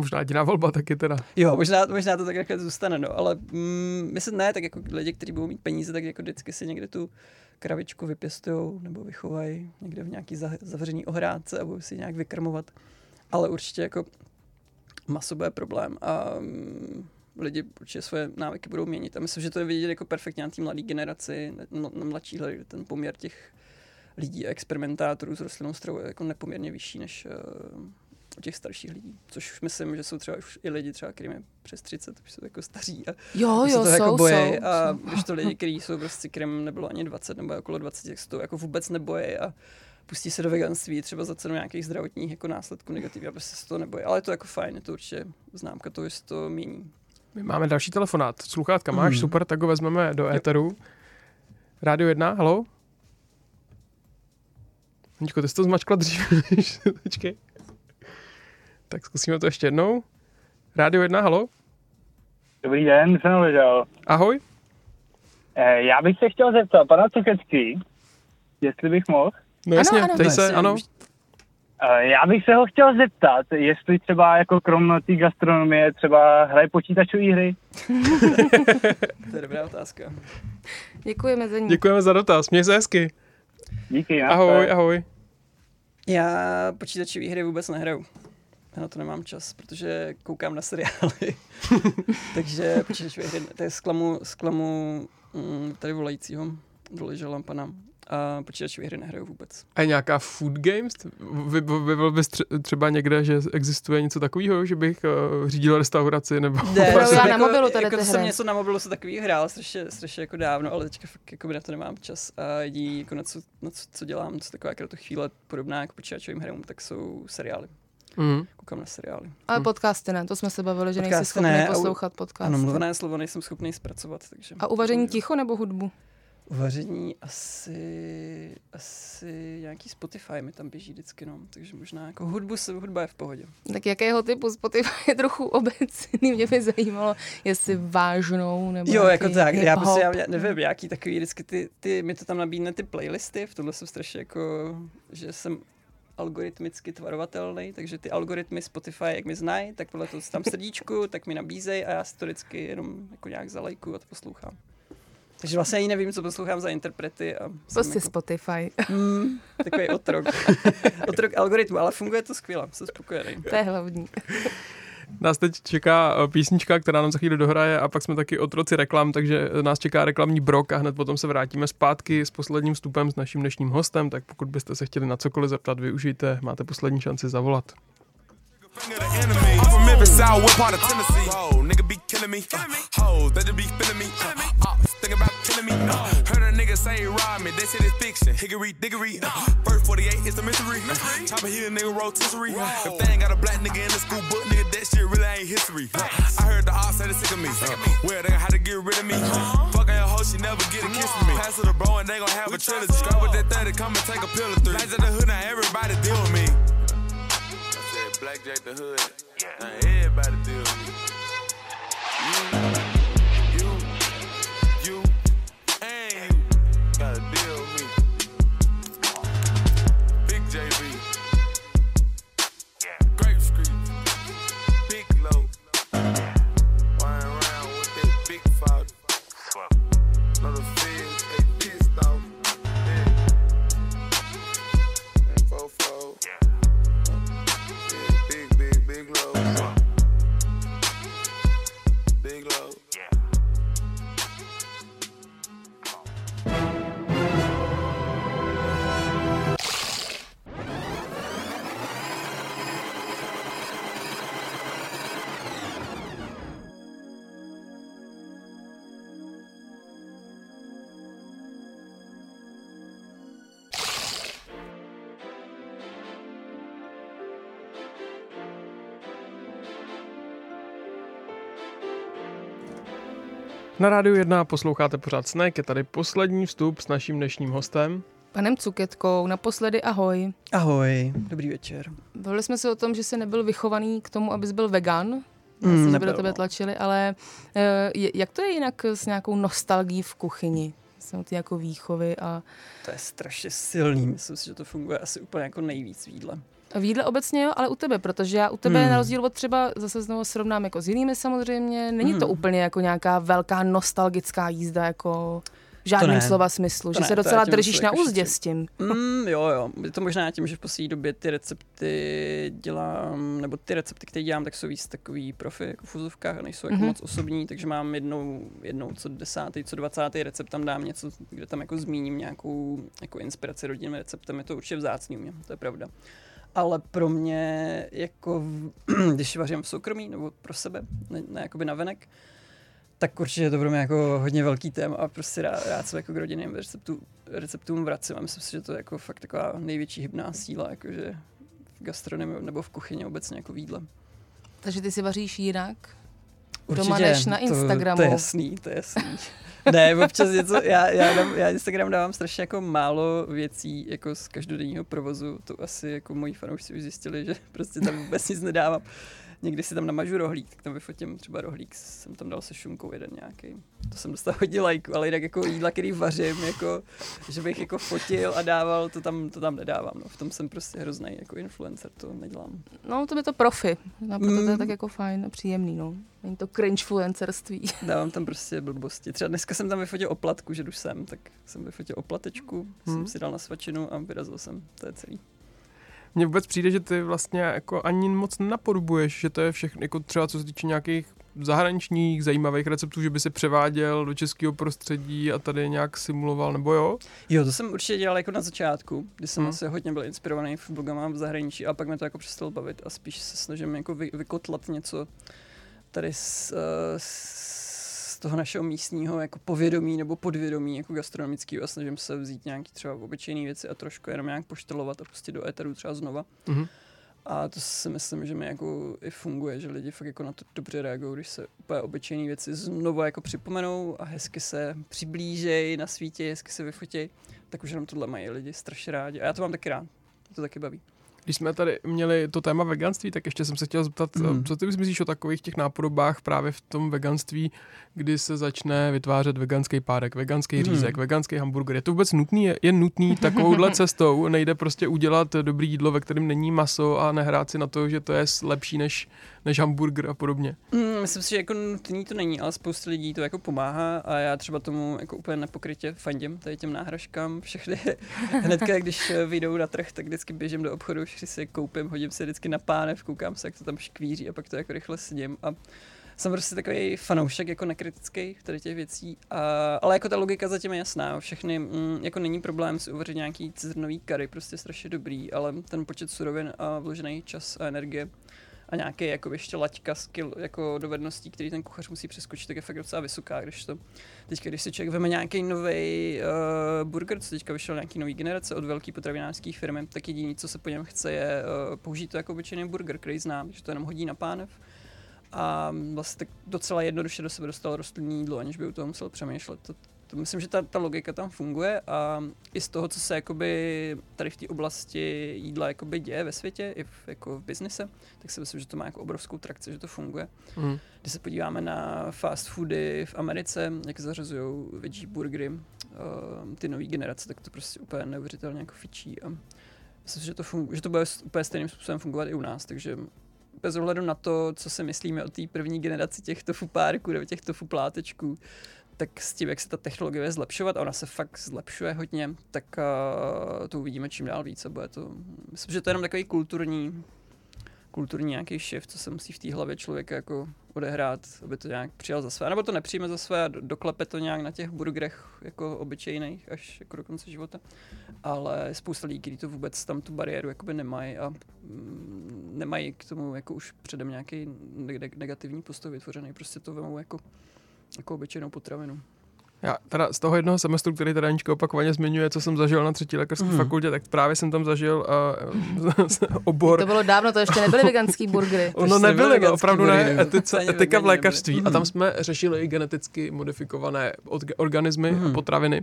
Možná jediná volba taky teda. Jo, možná, možná to tak nakonec zůstane, no, ale mm, myslím ne, tak jako lidi, kteří budou mít peníze, tak jako vždycky si někde tu kravičku vypěstujou nebo vychovají někde v nějaký za, zavřený ohrádce a budou si nějak vykrmovat. Ale určitě jako maso bude problém a mm, lidi určitě svoje návyky budou měnit. A myslím, že to je vidět jako perfektně na té mladé generaci, na, na mladší lidi, ten poměr těch lidí a experimentátorů s rostlinnou stravou je jako nepoměrně vyšší než uh, u těch starších lidí. Což už myslím, že jsou třeba už i lidi třeba, kterým je přes 30, už jsou jako staří a Jo, jo, se to jsou, jako bojí. jsou. A když to lidi, kteří jsou prostě, kterým nebylo ani 20 nebo okolo 20, tak se to jako vůbec nebojí a pustí se do veganství třeba za cenu nějakých zdravotních jako následků negativních a prostě se to nebojí. Ale je to jako fajn, je to určitě známka toho, že se to mění. My máme další telefonát. Sluchátka máš, Mhm. super, tak ho vezmeme do éteru. Rádio 1, halo? Aničko, ty jsi to zmačkla dřív. Počkej. Tak zkusíme to ještě jednou. Rádio 1, halo? Dobrý den, jsem ležel. Ahoj. Eh, já bych se chtěl zeptat pana Cukecký, jestli bych mohl. No jasně, ano. tady No se, jasně, ano. Eh, já bych se ho chtěl zeptat, jestli třeba jako krom té gastronomie třeba hraje počítačové hry. To je dobrá otázka. Děkujeme za ní. Děkujeme za dotaz, měj se hezky. Díky. Ahoj, ahoj. Já počítačové hry vůbec nehraju. Já na to nemám čas, protože koukám na seriály. Takže počítačové hry, to je zklamu, zklamu mm, tady volajícího, doležela pana. A počítačové hry nehraju vůbec. A je nějaká food games? Vy, bys tře- třeba někde, že existuje něco takového, že bych uh, řídil restauraci nebo... Ne, jsem já na mobilu tady jako ty jsem hry. něco na mobilu se takový hrál strašně, strašně jako dávno, ale teďka fakt jako na to nemám čas. A jediný, jako na co, na co, co dělám, co taková jako chvíle podobná jako počítačovým hrám, tak jsou seriály. Mm. Koukám na seriály. Ale podcasty ne, to jsme se bavili, že nejsi Podcasty schopný ne, u- poslouchat podcasty. Ano, mluvené slovo nejsem schopný zpracovat, takže... A uvaření ticho nebo hudbu? Vaření asi, asi nějaký Spotify mi tam běží vždycky, no. Takže možná jako hudbu se, hudba je v pohodě. Tak jakého typu Spotify je trochu obecný, mě by zajímalo, jestli vážnou nebo Jo, jako tak, já hip-hop. prostě, já nevím, nějaký takový vždycky ty, ty, mi to tam nabídne ty playlisty, v tomhle jsem strašně jako, že jsem algoritmicky tvarovatelný, takže ty algoritmy Spotify, jak mi znají, tak podle toho tam srdíčku, tak mi nabízejí a já si to vždycky jenom jako nějak zalajkuju a to poslouchám. Takže vlastně ani nevím, co poslouchám za interprety. A Prostě jako, Spotify. mm, takový otrok. otrok algoritmu, ale funguje to skvěle, jsem spokojený. to je hlavní. Nás teď čeká eh, písnička, která nám za chvíli dohraje a pak jsme taky otroci reklam, takže nás čeká reklamní brok a hned potom se vrátíme zpátky s posledním vstupem s naším dnešním hostem, tak pokud byste se chtěli na cokoliv zeptat, využijte, máte poslední šanci zavolat. I'm from Memphis, South, what part of Tennessee? Whoa, nigga be killing me. Uh, hoes, they just be feeling me. Uh, ops, think about killing me. Uh, heard a nigga say rob me, they said it's fiction. Hickory, dickory. Uh, first 48 is a mystery. Uh, Chopper here, nigga rotisserie. If they ain't got a black nigga in the school book, nigga, that shit really ain't history. Uh, I heard the ops say they sick of me. Uh, well, they had to get rid of me. Uh, fucking a hoe, she never get a kiss from me. Pass her the bro and they gon' have a trilogy. Scrap with that 30, come and take a pill or three. Lights at the hood, now everybody deal with me. Blackjack the Hood. Yeah. Now everybody Na rádiu 1 posloucháte pořád Snack, je tady poslední vstup s naším dnešním hostem. Panem Cuketkou, naposledy ahoj. Ahoj, dobrý večer. Bavili jsme se o tom, že jsi nebyl vychovaný k tomu, abys byl vegan. Mm, Mm, že by do tebe tlačili, ale eh, je- jak to je jinak s nějakou nostalgií v kuchyni? Jsou ty jako výchovy a To je strašně silný, myslím si, že to funguje asi úplně jako nejvíc v jídle. V jídle obecně jo, ale u tebe, protože já u tebe Hmm. na rozdíl od třeba, zase znovu srovnám jako s jinými samozřejmě, není to Hmm. úplně jako nějaká velká nostalgická jízda, jako v žádném slova smyslu, To že ne, se to docela držíš na jako úzdě s tím. Mm, jo, jo. Je to možná tím, že v poslední době ty recepty dělám, nebo ty recepty, které dělám, tak jsou víc takový profi, jako v úzovkách, a nejsou jako Mhm. moc osobní, takže mám jednou, jednou co desátý, co dvacátý recept, tam dám něco, kde tam jako zmíním nějakou jako inspiraci rodinným receptem, je to určitě vzácný u mě, to je pravda. Ale pro mě, jako v, když vařím v soukromí nebo pro sebe, ne, ne jakoby na venek, tak určitě je to pro mě jako hodně velký téma a prostě rád, rád se jako k rodinným receptu, receptům vracím a myslím si, že to je jako fakt taková největší hybná síla, jakože v gastronomii nebo v kuchyni obecně jako v jídle. Takže ty si vaříš jinak? Doma než na Instagramu. To, to je jasný, to je jasný. ne, občas něco, já, já, dám, já Instagram dávám strašně jako málo věcí jako z každodenního provozu, to asi jako moji fanoušci už zjistili, že prostě tam vůbec nic nedávám. Někdy si tam namažu rohlík, tak tam vyfotím třeba rohlík, jsem tam dal se šunkou jeden nějaký. To jsem dostal hodně lajků, ale jinak jako jídla, který vařím, jako, že bych jako fotil a dával, to tam, to tam nedávám. No. V tom jsem prostě hrozný jako influencer, to nedělám. No, to je to profi. No, proto to je Mm. tak jako fajn a příjemný, no. Není to cringe-fluencerství. Dávám tam prostě blbosti. Třeba dneska jsem tam vyfotil oplatku, že jdu sem, tak jsem vyfotil oplatečku, hmm. jsem si dal na svačinu a vyrazil jsem. To je celý. Mně vůbec přijde, že ty vlastně jako ani moc napodobuješ, že to je všechno, jako třeba co se týče nějakých zahraničních zajímavých receptů, že by se převáděl do českého prostředí a tady nějak simuloval, nebo jo? Jo, to jsem určitě dělal jako na začátku, kdy jsem Hmm. asi hodně byl inspirovaný v blogama v zahraničí a pak mě to jako přestalo bavit a spíš se snažím jako vy, vykotlat něco tady z, eh, z toho našeho místního jako povědomí nebo podvědomí jako gastronomického a snažím se vzít nějaký třeba obyčejné věci a trošku jenom nějak poštelovat a pustit do éteru třeba znova. Mhm. A to si myslím, že mi jako i funguje, že lidi fakt jako na to dobře reagují, když se úplně obyčejné věci znovu jako připomenou a hezky se přiblížejí na svítě, hezky se vyfotí, tak už jenom tohle mají lidi strašně rádi. A já to mám taky rád. To taky baví. Když jsme tady měli to téma veganství, tak ještě jsem se chtěl zeptat, mm. co ty myslíš o takových těch nápodobách právě v tom veganství, kdy se začne vytvářet veganský párek, veganský Mhm. řízek, veganský hamburger. Je to vůbec nutný? Je, je nutný takovouhle cestou? Nejde prostě udělat dobrý jídlo, ve kterém není maso a nehrát si na to, že to je lepší než, než hamburger a podobně. Mm, myslím si, že jako nutný to není, ale spousta lidí to jako pomáhá a já třeba tomu jako úplně nepokrytě fandím, tady těm náhražkám všechny. Hnedka, když eh, vyjdou na trh, tak vždycky běžím do obchodu, si je koupím, hodím si vždycky na pánev, koukám se, jak to tam škvíří a pak to jako rychle sním a jsem prostě takový fanoušek jako nekritický tady těch věcí, a, ale jako ta logika zatím je jasná, všechny, mm, jako není problém si uvařit nějaký zrnový kary, prostě strašně dobrý, ale ten počet surovin a vložený čas a energie a nějaký jako ještě laťka skill, jako dovedností, který ten kuchař musí přeskočit, tak je fakt docela vysoká, když to teďka, když si člověk veme nějaký nový uh, burger, co teďka vyšel nějaký nový generace od velký potravinářské firmy, tak jediný, co se po něm chce, je uh, použít to jako obyčejný burger, který znám, že to jenom hodí na pánev a vlastně tak docela jednoduše do sebe dostal rostlinný jídlo, aniž by u toho musel přemýšlet. To, to myslím, že ta, ta logika tam funguje a i z toho, co se jakoby tady v té oblasti jídla jakoby děje ve světě, i v, jako v biznise, tak si myslím, že to má jako obrovskou trakci, že to funguje. Mm. Když se podíváme na fast foody v Americe, jak zařazují veggie burgery, uh, ty nové generace, tak to prostě úplně neuvěřitelně jako fičí a myslím, že to, fungu- že to bude úplně stejným způsobem fungovat i u nás, takže bez ohledu na to, co si myslíme o té první generaci těch tofu párků nebo těch tofu plátečků, tak s tím, jak se ta technologie bude zlepšovat, a ona se fakt zlepšuje hodně, tak uh, to uvidíme čím dál víc a bude to, myslím, že to je jenom takový kulturní, kulturní nějaký shift, co se musí v té hlavě člověka jako odehrát, aby to nějak přijal za své, nebo to nepřijme za své a do- doklepe to nějak na těch burgerech jako obyčejných až jako do konce života. Ale spousta lidí, kteří to vůbec tam tu bariéru jakoby nemají a mm, nemají k tomu jako už předem nějaký neg- negativní postoj vytvořený, prostě to vemou jako, jako obyčejnou potravinu. Já teda z toho jednoho semestru, který teda Anička opakovaně zmiňuje, co jsem zažil na třetí lékařské Mhm. fakultě, tak právě jsem tam zažil uh, obor To bylo dávno, to ještě nebyly veganský burgery. Ono jste nebyly, no, opravdu burgery, ne, no. etice, etika v lékařství. nebyly. A tam Mhm. jsme řešili i geneticky modifikované orga- organismy Mhm. a potraviny.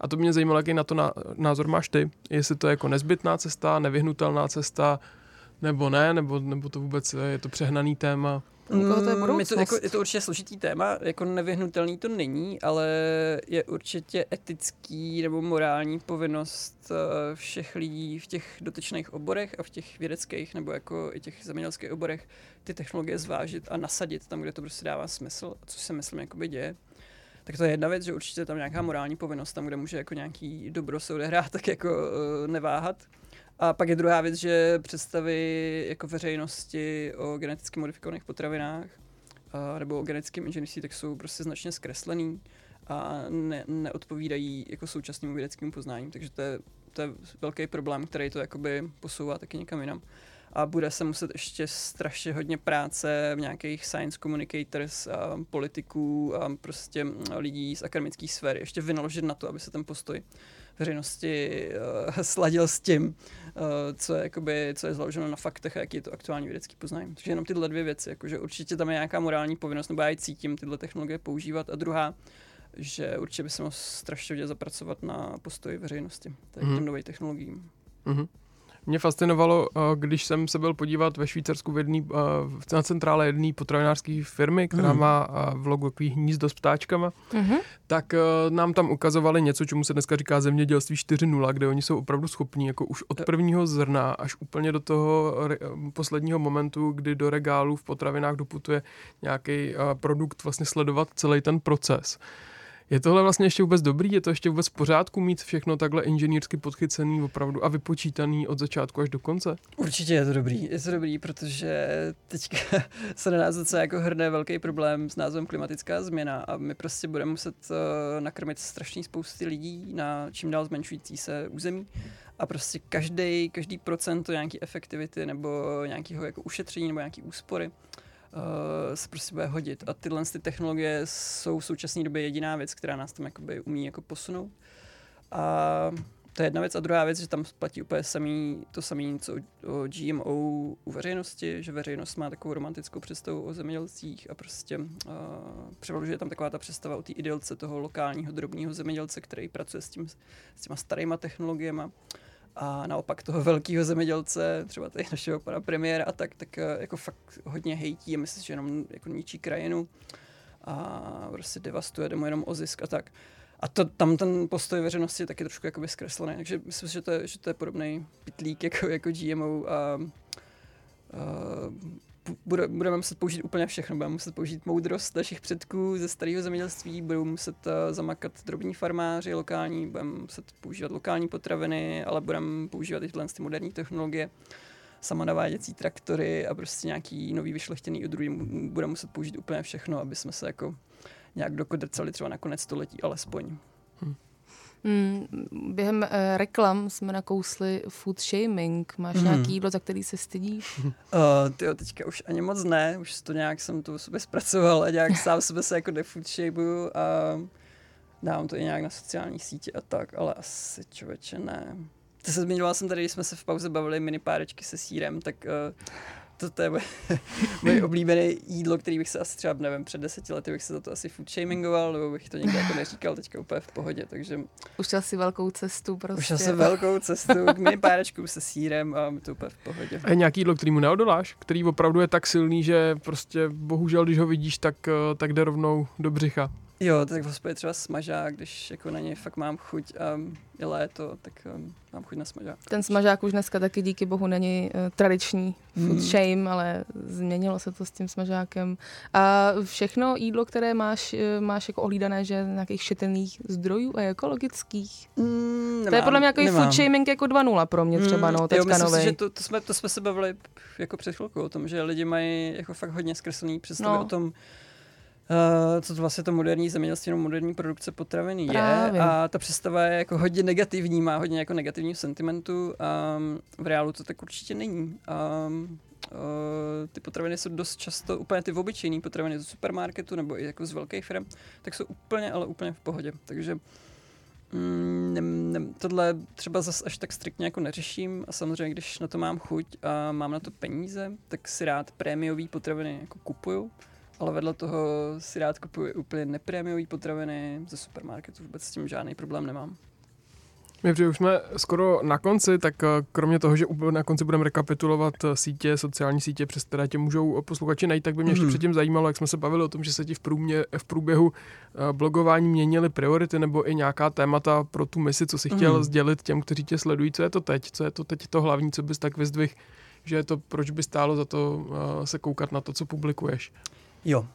A to mě zajímalo, jaký na to ná- názor máš ty. Jestli to je jako nezbytná cesta, nevyhnutelná cesta, nebo ne, nebo, nebo to vůbec je, je to přehnaný téma. U koho to je Mm, je, to, budoucnost? jako, je to určitě složitý téma, jako nevyhnutelný to není, ale je určitě etický nebo morální povinnost eh, všech lidí v těch dotyčných oborech a v těch vědeckých nebo jako i těch zemědělských oborech ty technologie zvážit a nasadit tam, kde to prostě dává smysl, což se myslím jakoby děje. Tak to je jedna věc, že určitě tam nějaká morální povinnost, tam, kde může jako nějaký dobro se odehrát, tak jako uh, neváhat. A pak je druhá věc, že představy jako veřejnosti o geneticky modifikovaných potravinách a, nebo o genetickém inženýrství tak jsou prostě značně zkreslený a ne, neodpovídají jako současnému vědeckému poznání. Takže to je, to je velký problém, který to jakoby posouvá taky někam jinam. A bude se muset ještě strašně hodně práce v nějakých science communicators, a politiků a prostě lidí z akademické sféry ještě vynaložit na to, aby se ten postoj veřejnosti uh, sladil s tím, uh, co, je, jakoby, co je založeno na faktech a jaký je to aktuální vědecký poznání. Takže jenom tyhle dvě věci, jakože určitě tam je nějaká morální povinnost, nebo já ji cítím tyhle technologie používat. A druhá, že určitě by se mohlo strašně zapracovat na postoji veřejnosti tak Mhm. těm novým technologiím. Mhm. Mě fascinovalo, eh, když jsem se byl podívat ve Švýcarsku v jedný, eh, na centrále jedné potravinářské firmy, která Mhm. má eh, v logu takový hnízdo s ptáčkama, Mhm. tak nám tam ukazovali něco, čemu se dneska říká zemědělství 4.0, kde oni jsou opravdu schopní jako už od prvního zrna až úplně do toho posledního momentu, kdy do regálu v potravinách doputuje nějaký produkt, vlastně sledovat celý ten proces. Je tohle vlastně ještě vůbec dobrý? Je to ještě vůbec v pořádku mít všechno takhle inženýrsky podchycený opravdu a vypočítaný od začátku až do konce? Určitě je to dobrý, je to dobrý, protože teďka se na nás docela jako hrne velký problém s názvem klimatická změna a my prostě budeme muset uh, nakrmit strašný spousty lidí na čím dál zmenšující se území a prostě každý, každý procento nějaký efektivity nebo nějakého jako ušetření nebo nějaký úspory se prostě bude hodit. A tyhle ty technologie jsou v současné době jediná věc, která nás tam jakoby umí jako posunout. A to je jedna věc. A druhá věc, že tam platí úplně samý, to samé, co o GMO u veřejnosti, že veřejnost má takovou romantickou představu o zemědělcích a prostě uh, převažuje tam taková ta představa o té ideolce toho lokálního drobního zemědělce, který pracuje s, tím, s těma starýma technologiemi a naopak toho velkého zemědělce, třeba tady našeho pana premiéra a tak, tak eh, jako fakt hodně hejtí a myslí, že jenom jako ničí krajinu a prostě devastuje, mu jenom o zisk a tak. A to, tam ten postoj veřejnosti je taky trošku jakoby zkreslený, takže myslím, že to je, že to je podobný pitlík jako, jako GMO a, a bude, budeme muset použít úplně všechno. Budeme muset použít moudrost našich předků ze starého zemědělství, budou muset uh, zamakat drobní farmáři lokální, budeme muset používat lokální potraviny, ale budeme používat i tyhle ty moderní technologie samonaváděcí traktory a prostě nějaký nový vyšlechtěný odrůdy. Budeme muset použít úplně všechno, aby jsme se jako nějak dokodrcali třeba na konec století alespoň. Hmm, během uh, reklam jsme nakousli food shaming. Máš Mhm. nějaký jídlo, za který se stydíš? Uh, tyjo, teďka už ani moc ne, už to nějak jsem to sobě zpracoval a nějak sám sebe se jako defoodshapeuju a dávám to i nějak na sociální sítě a tak, ale asi člověče ne. To se zmiňoval jsem tady, když jsme se v pauze bavili mini párečky se sírem, tak uh, to, to je moje, moje oblíbené jídlo, který bych se asi třeba, nevím, před deseti lety bych se za to asi food shamingoval, nebo bych to někdy jako neříkal, teďka úplně v pohodě, takže Ušel si velkou cestu prostě. už jsem velkou cestu k mini párečku se sírem a mi to úplně v pohodě. A je nějaký jídlo, který mu neodoláš, který opravdu je tak silný, že prostě bohužel, když ho vidíš, tak, eh, tak jde rovnou do břicha. Jo, tak v hospodě třeba smažák, když jako na něj fakt mám chuť a je léto, tak um, mám chuť na smažák. Ten smažák už dneska taky díky bohu není uh, tradiční food Hmm. shame, ale změnilo se to s tím smažákem. A všechno jídlo, které máš, eh, máš jako ohlídané, že z nějakých šetrných zdrojů a ekologických. Mm, to je podle mě jako food shaming jako 2.0 pro mě třeba, no, jo, teďka myslím si, novej. že to, to, jsme, to jsme se bavili jako před chvilkou o tom, že lidi mají jako fakt hodně zkreslený představy No. o tom, Uh, co to vlastně to moderní zemědělství nebo moderní produkce potravin je Právě. a ta představa je jako hodně negativní, má hodně jako negativního sentimentu a v reálu to tak určitě není. A uh, ty potraviny jsou dost často, úplně ty obyčejné potraviny z supermarketu nebo i jako z velkých firm, tak jsou úplně, ale úplně v pohodě. Takže Mm, ne, ne, tohle třeba zas až tak striktně jako neřeším a samozřejmě, když na to mám chuť a mám na to peníze, tak si rád prémiový potraviny jako kupuju, ale vedle toho si rád kupuju úplně neprémiový potraviny ze supermarketu, vůbec s tím žádný problém nemám. My protože už jsme skoro na konci, tak eh, kromě toho, že úplně na konci budeme rekapitulovat eh, sítě, sociální sítě, přes které tě můžou posluchači najít, tak by mě ještě Mhm. předtím zajímalo, jak jsme se bavili o tom, že se ti v, průmě, v průběhu eh, blogování měnily priority nebo i nějaká témata pro tu misi, co si chtěl Mhm. sdělit těm, kteří tě sledují. Co je to teď? Co je to teď to hlavní, co bys tak vyzdvih, že je to, proč by stálo za to eh, se koukat na to, co publikuješ? Jo,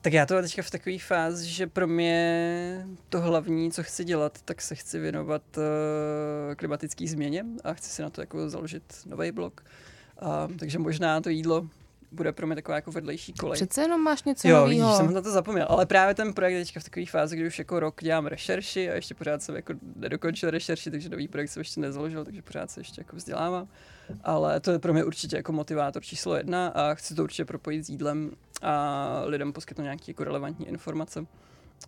tak já to mám teďka v takové fázi, že pro mě to hlavní, co chci dělat, tak se chci věnovat uh, klimatické změně a chci si na to jako založit nový blog. Uh, takže možná to jídlo bude pro mě taková jako vedlejší kolej. Přece jenom máš něco Jo, vidíš, nového. jsem na to zapomněl. Ale právě ten projekt je teďka v takové fázi, kdy už jako rok dělám rešerši a ještě pořád jsem jako nedokončil rešerši, takže nový projekt jsem ještě nezaložil, takže pořád se ještě jako vzdělávám. Ale to je pro mě určitě jako motivátor číslo jedna a chci to určitě propojit s jídlem a lidem poskytnout nějaké jako relevantní informace.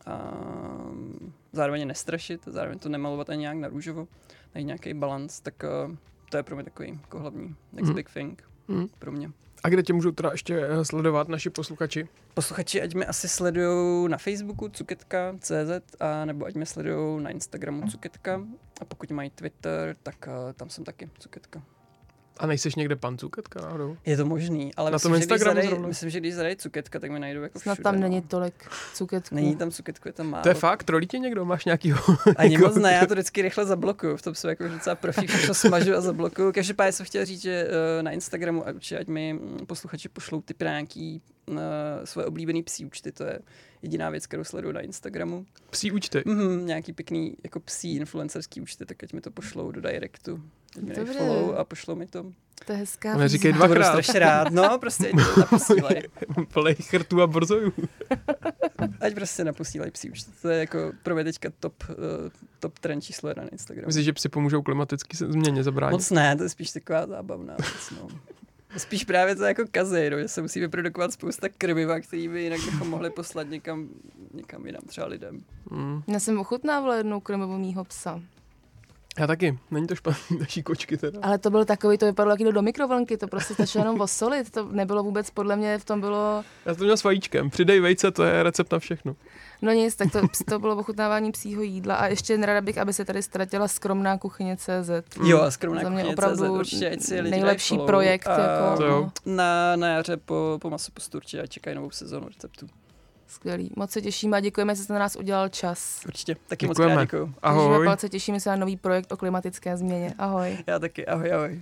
A zároveň je nestrašit, zároveň to nemalovat ani nějak na růžovo, najít nějaký balans, tak uh, to je pro mě takový jako hlavní next Mhm. big thing Mhm. pro mě. A kde tě můžou teda ještě eh, sledovat naši posluchači? Posluchači, ať mě asi sledují na Facebooku cuketka.cz a nebo ať mě sledují na Instagramu cuketka a pokud mají Twitter, tak uh, tam jsem taky cuketka. A nejseš někde pan Cuketka náhodou? Je to možný, ale Na myslím, tom že když Instagramu zadej, myslím, že když zadají cuketka, tak mi najdou jako Snad všude, tam no. není tolik cuketků. Není tam cuketku, je tam málo. To je fakt? Trolí tě někdo? Máš nějakýho? Ani jako- moc ne, já to vždycky rychle zablokuju, v tom jsem jako docela profík, všechno smažu a zablokuju. Každopádně jsem chtěl říct, že uh, na Instagramu, ať mi mm, posluchači pošlou typy na nějaký svoje oblíbený psí účty, to je jediná věc, kterou sleduju na Instagramu. Psí účty. Mm, nějaký pěkný jako psí influencerský účty, tak ať mi to pošlou do directu. Ať mi dají Dobré. follow a pošlou mi to. To je hezká Ale říkej. To budu Dvakrát. strašně rád. No, prostě ať to. Plej chrtů a borzojů. Ať prostě naposílají psí účty. To je jako pro mě teďka top, uh, top trend číslo jedna na Instagramu. Myslíš, že psi pomůžou klimatické změně zabránit? Moc ne, to je spíš taková zábavná věc, no. Spíš právě to jako kazej, no, že se musí vyprodukovat spousta krmiva, který by jinak bychom mohli poslat někam, někam jinam, třeba lidem. Mm. Já jsem ochutnávala jednou krmivo mýho psa. Já taky, není to špatný, naší kočky teda. Ale to byl takový, to vypadalo jak jde do mikrovlnky, to prostě stačilo jenom osolit, to nebylo vůbec, podle mě v tom bylo, Já to měl s vajíčkem, přidej vejce, to je recept na všechno. No nic, tak to, to bylo ochutnávání psího jídla a ještě nerada bych, aby se tady ztratila skromná kuchyně CZ. Jo, a skromná Za mě kuchyně opravdu CZ, určitě, ať si lidi nejlepší follow. projekt, A jako, no, Na, na jaře po, po masu posturči a čekají novou sezónu receptů. skvělý. Moc se těšíme a děkujeme, že jste na nás udělal čas. Určitě, taky moc Děkujeme. děkuju. Držíme Ahoj. palce, těšíme se na nový projekt o klimatické změně. Ahoj. Já taky, ahoj, ahoj.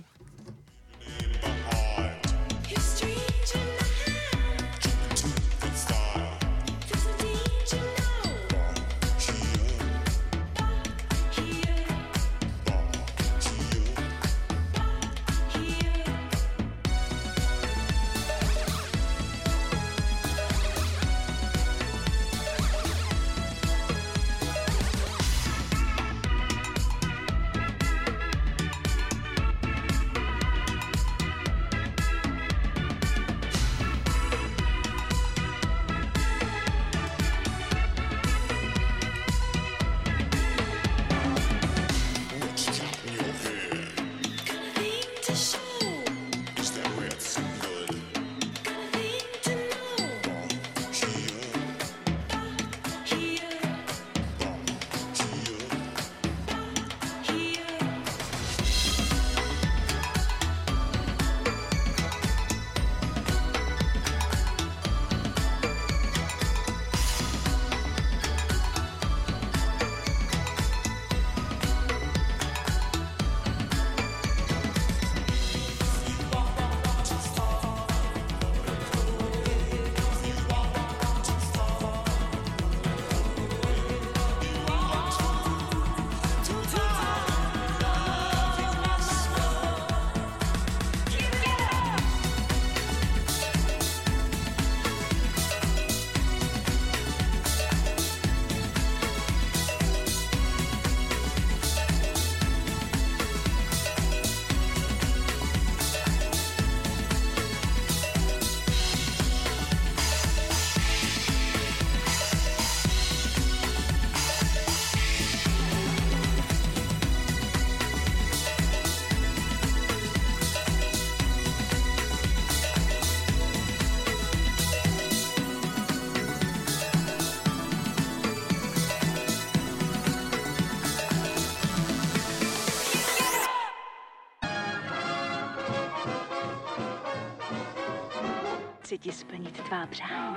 Chci ti splnit tvá přání.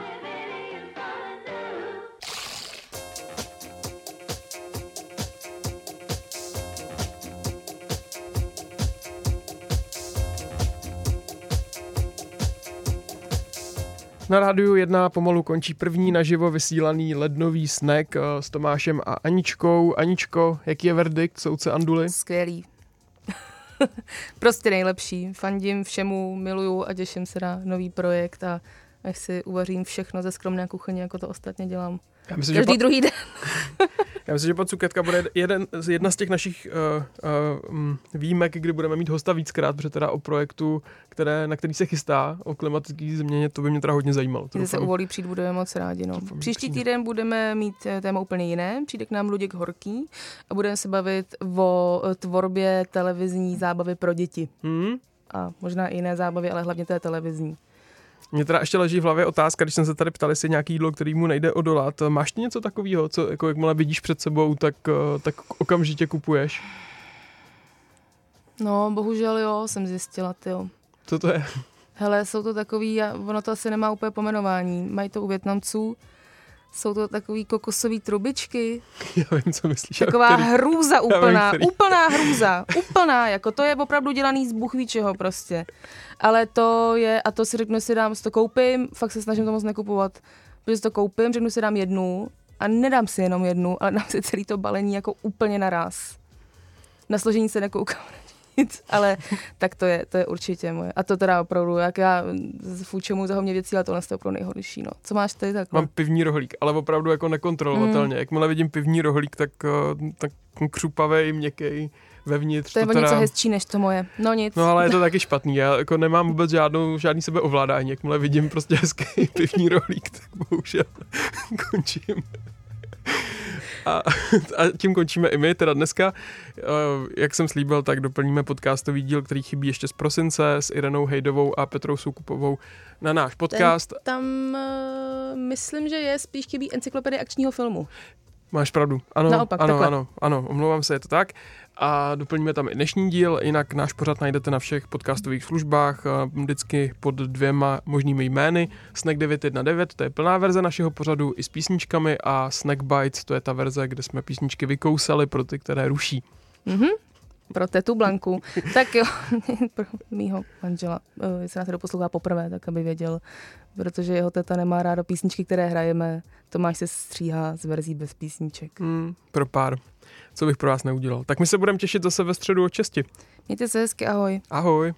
Na rádiu 1 pomalu končí první naživo vysílaný lednový snack eh, s Tomášem a Aničkou. Aničko, jaký je verdikt soudce Anduly? Skvělý. prostě nejlepší. Fandím všemu, miluju a těším se na nový projekt a až si uvařím všechno ze skromné kuchyně, jako to ostatně dělám. Já myslím, že Každý pa, druhý den. já myslím, že pan Cuketka bude jeden, z- jedna z těch našich uh, uh, výjimek, kdy budeme mít hosta víckrát, protože teda o projektu, které, na který se chystá, o klimatické změně, to by mě teda hodně zajímalo. Když se uvolí přijít, budeme moc rádi. No. Doufám, Příští přijde. týden budeme mít eh, téma úplně jiné. Přijde k nám Luděk Horký a budeme se bavit o tvorbě televizní zábavy pro děti. Hmm? A možná i jiné zábavy, ale hlavně té televizní. Mně teda ještě leží v hlavě otázka, když jsem se tady ptal, jestli je nějaký jídlo, který mu nejde odolat. Máš ty něco takového, co jako jakmile vidíš před sebou, tak, eh, tak okamžitě kupuješ? No, bohužel jo, jsem zjistila, jo. Co to je? Hele, jsou to takový, ono to asi nemá úplně pomenování, mají to u Větnamců, jsou to takový kokosové trubičky, Já vím, co myslíš. taková Který- hrůza úplná, který. úplná hrůza, úplná, jako to je opravdu dělaný z bůh ví čeho prostě. Ale to je, a to si řeknu, si dám, si to koupím, fakt se snažím to moc nekupovat, protože si to koupím, řeknu si dám jednu a nedám si jenom jednu, ale dám si celý to balení jako úplně naraz. Na složení se nekoukám nic, ale tak to je, to je určitě moje. A to teda opravdu, jak já fůču mu za hodně věcí, ale tohle je opravdu nejhorší. No. Co máš ty takhle? Mám pivní rohlík, ale opravdu jako nekontrolovatelně. Mm. Jakmile vidím pivní rohlík, tak, eh, tak křupavej, měkkej, vevnitř. To je o teda... něco hezčí než to moje. No nic. No ale je to taky špatný. Já jako nemám vůbec žádnou, žádný sebeovládání. Jakmile vidím prostě hezký pivní rohlík, tak bohužel končím. A, a tím končíme i my, teda dneska. Eh, Jak jsem slíbil, tak doplníme podcastový díl, který chybí ještě z prosince s Irenou Hejdovou a Petrou Soukupovou na náš podcast. Ten tam uh, myslím, že je spíš chybí encyklopedie akčního filmu. Máš pravdu. Ano, Naopak, ano, takhle. ano, ano, omlouvám se, je to tak. A doplníme tam i dnešní díl, jinak náš pořad najdete na všech podcastových službách, vždycky pod dvěma možnými jmény. Snack 919, to je plná verze našeho pořadu i s písničkami a Snack Bites, to je ta verze, kde jsme písničky vykousali pro ty, které ruší. Mhm. Pro tetu Blanku. tak jo, pro mýho manžela, eh, jestli nás to doposlouchá poprvé, tak aby věděl, protože jeho teta nemá rádo písničky, které hrajeme. Tomáš se stříhá z verzí bez písniček. Hmm, pro pár. Co bych pro vás neudělal. Tak my se budeme těšit zase ve středu o česti. Mějte se hezky, ahoj. Ahoj.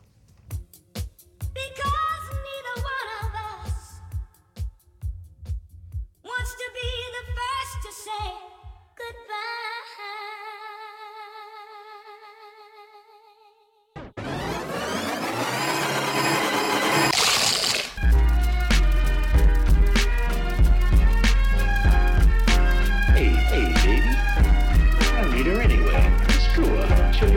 Because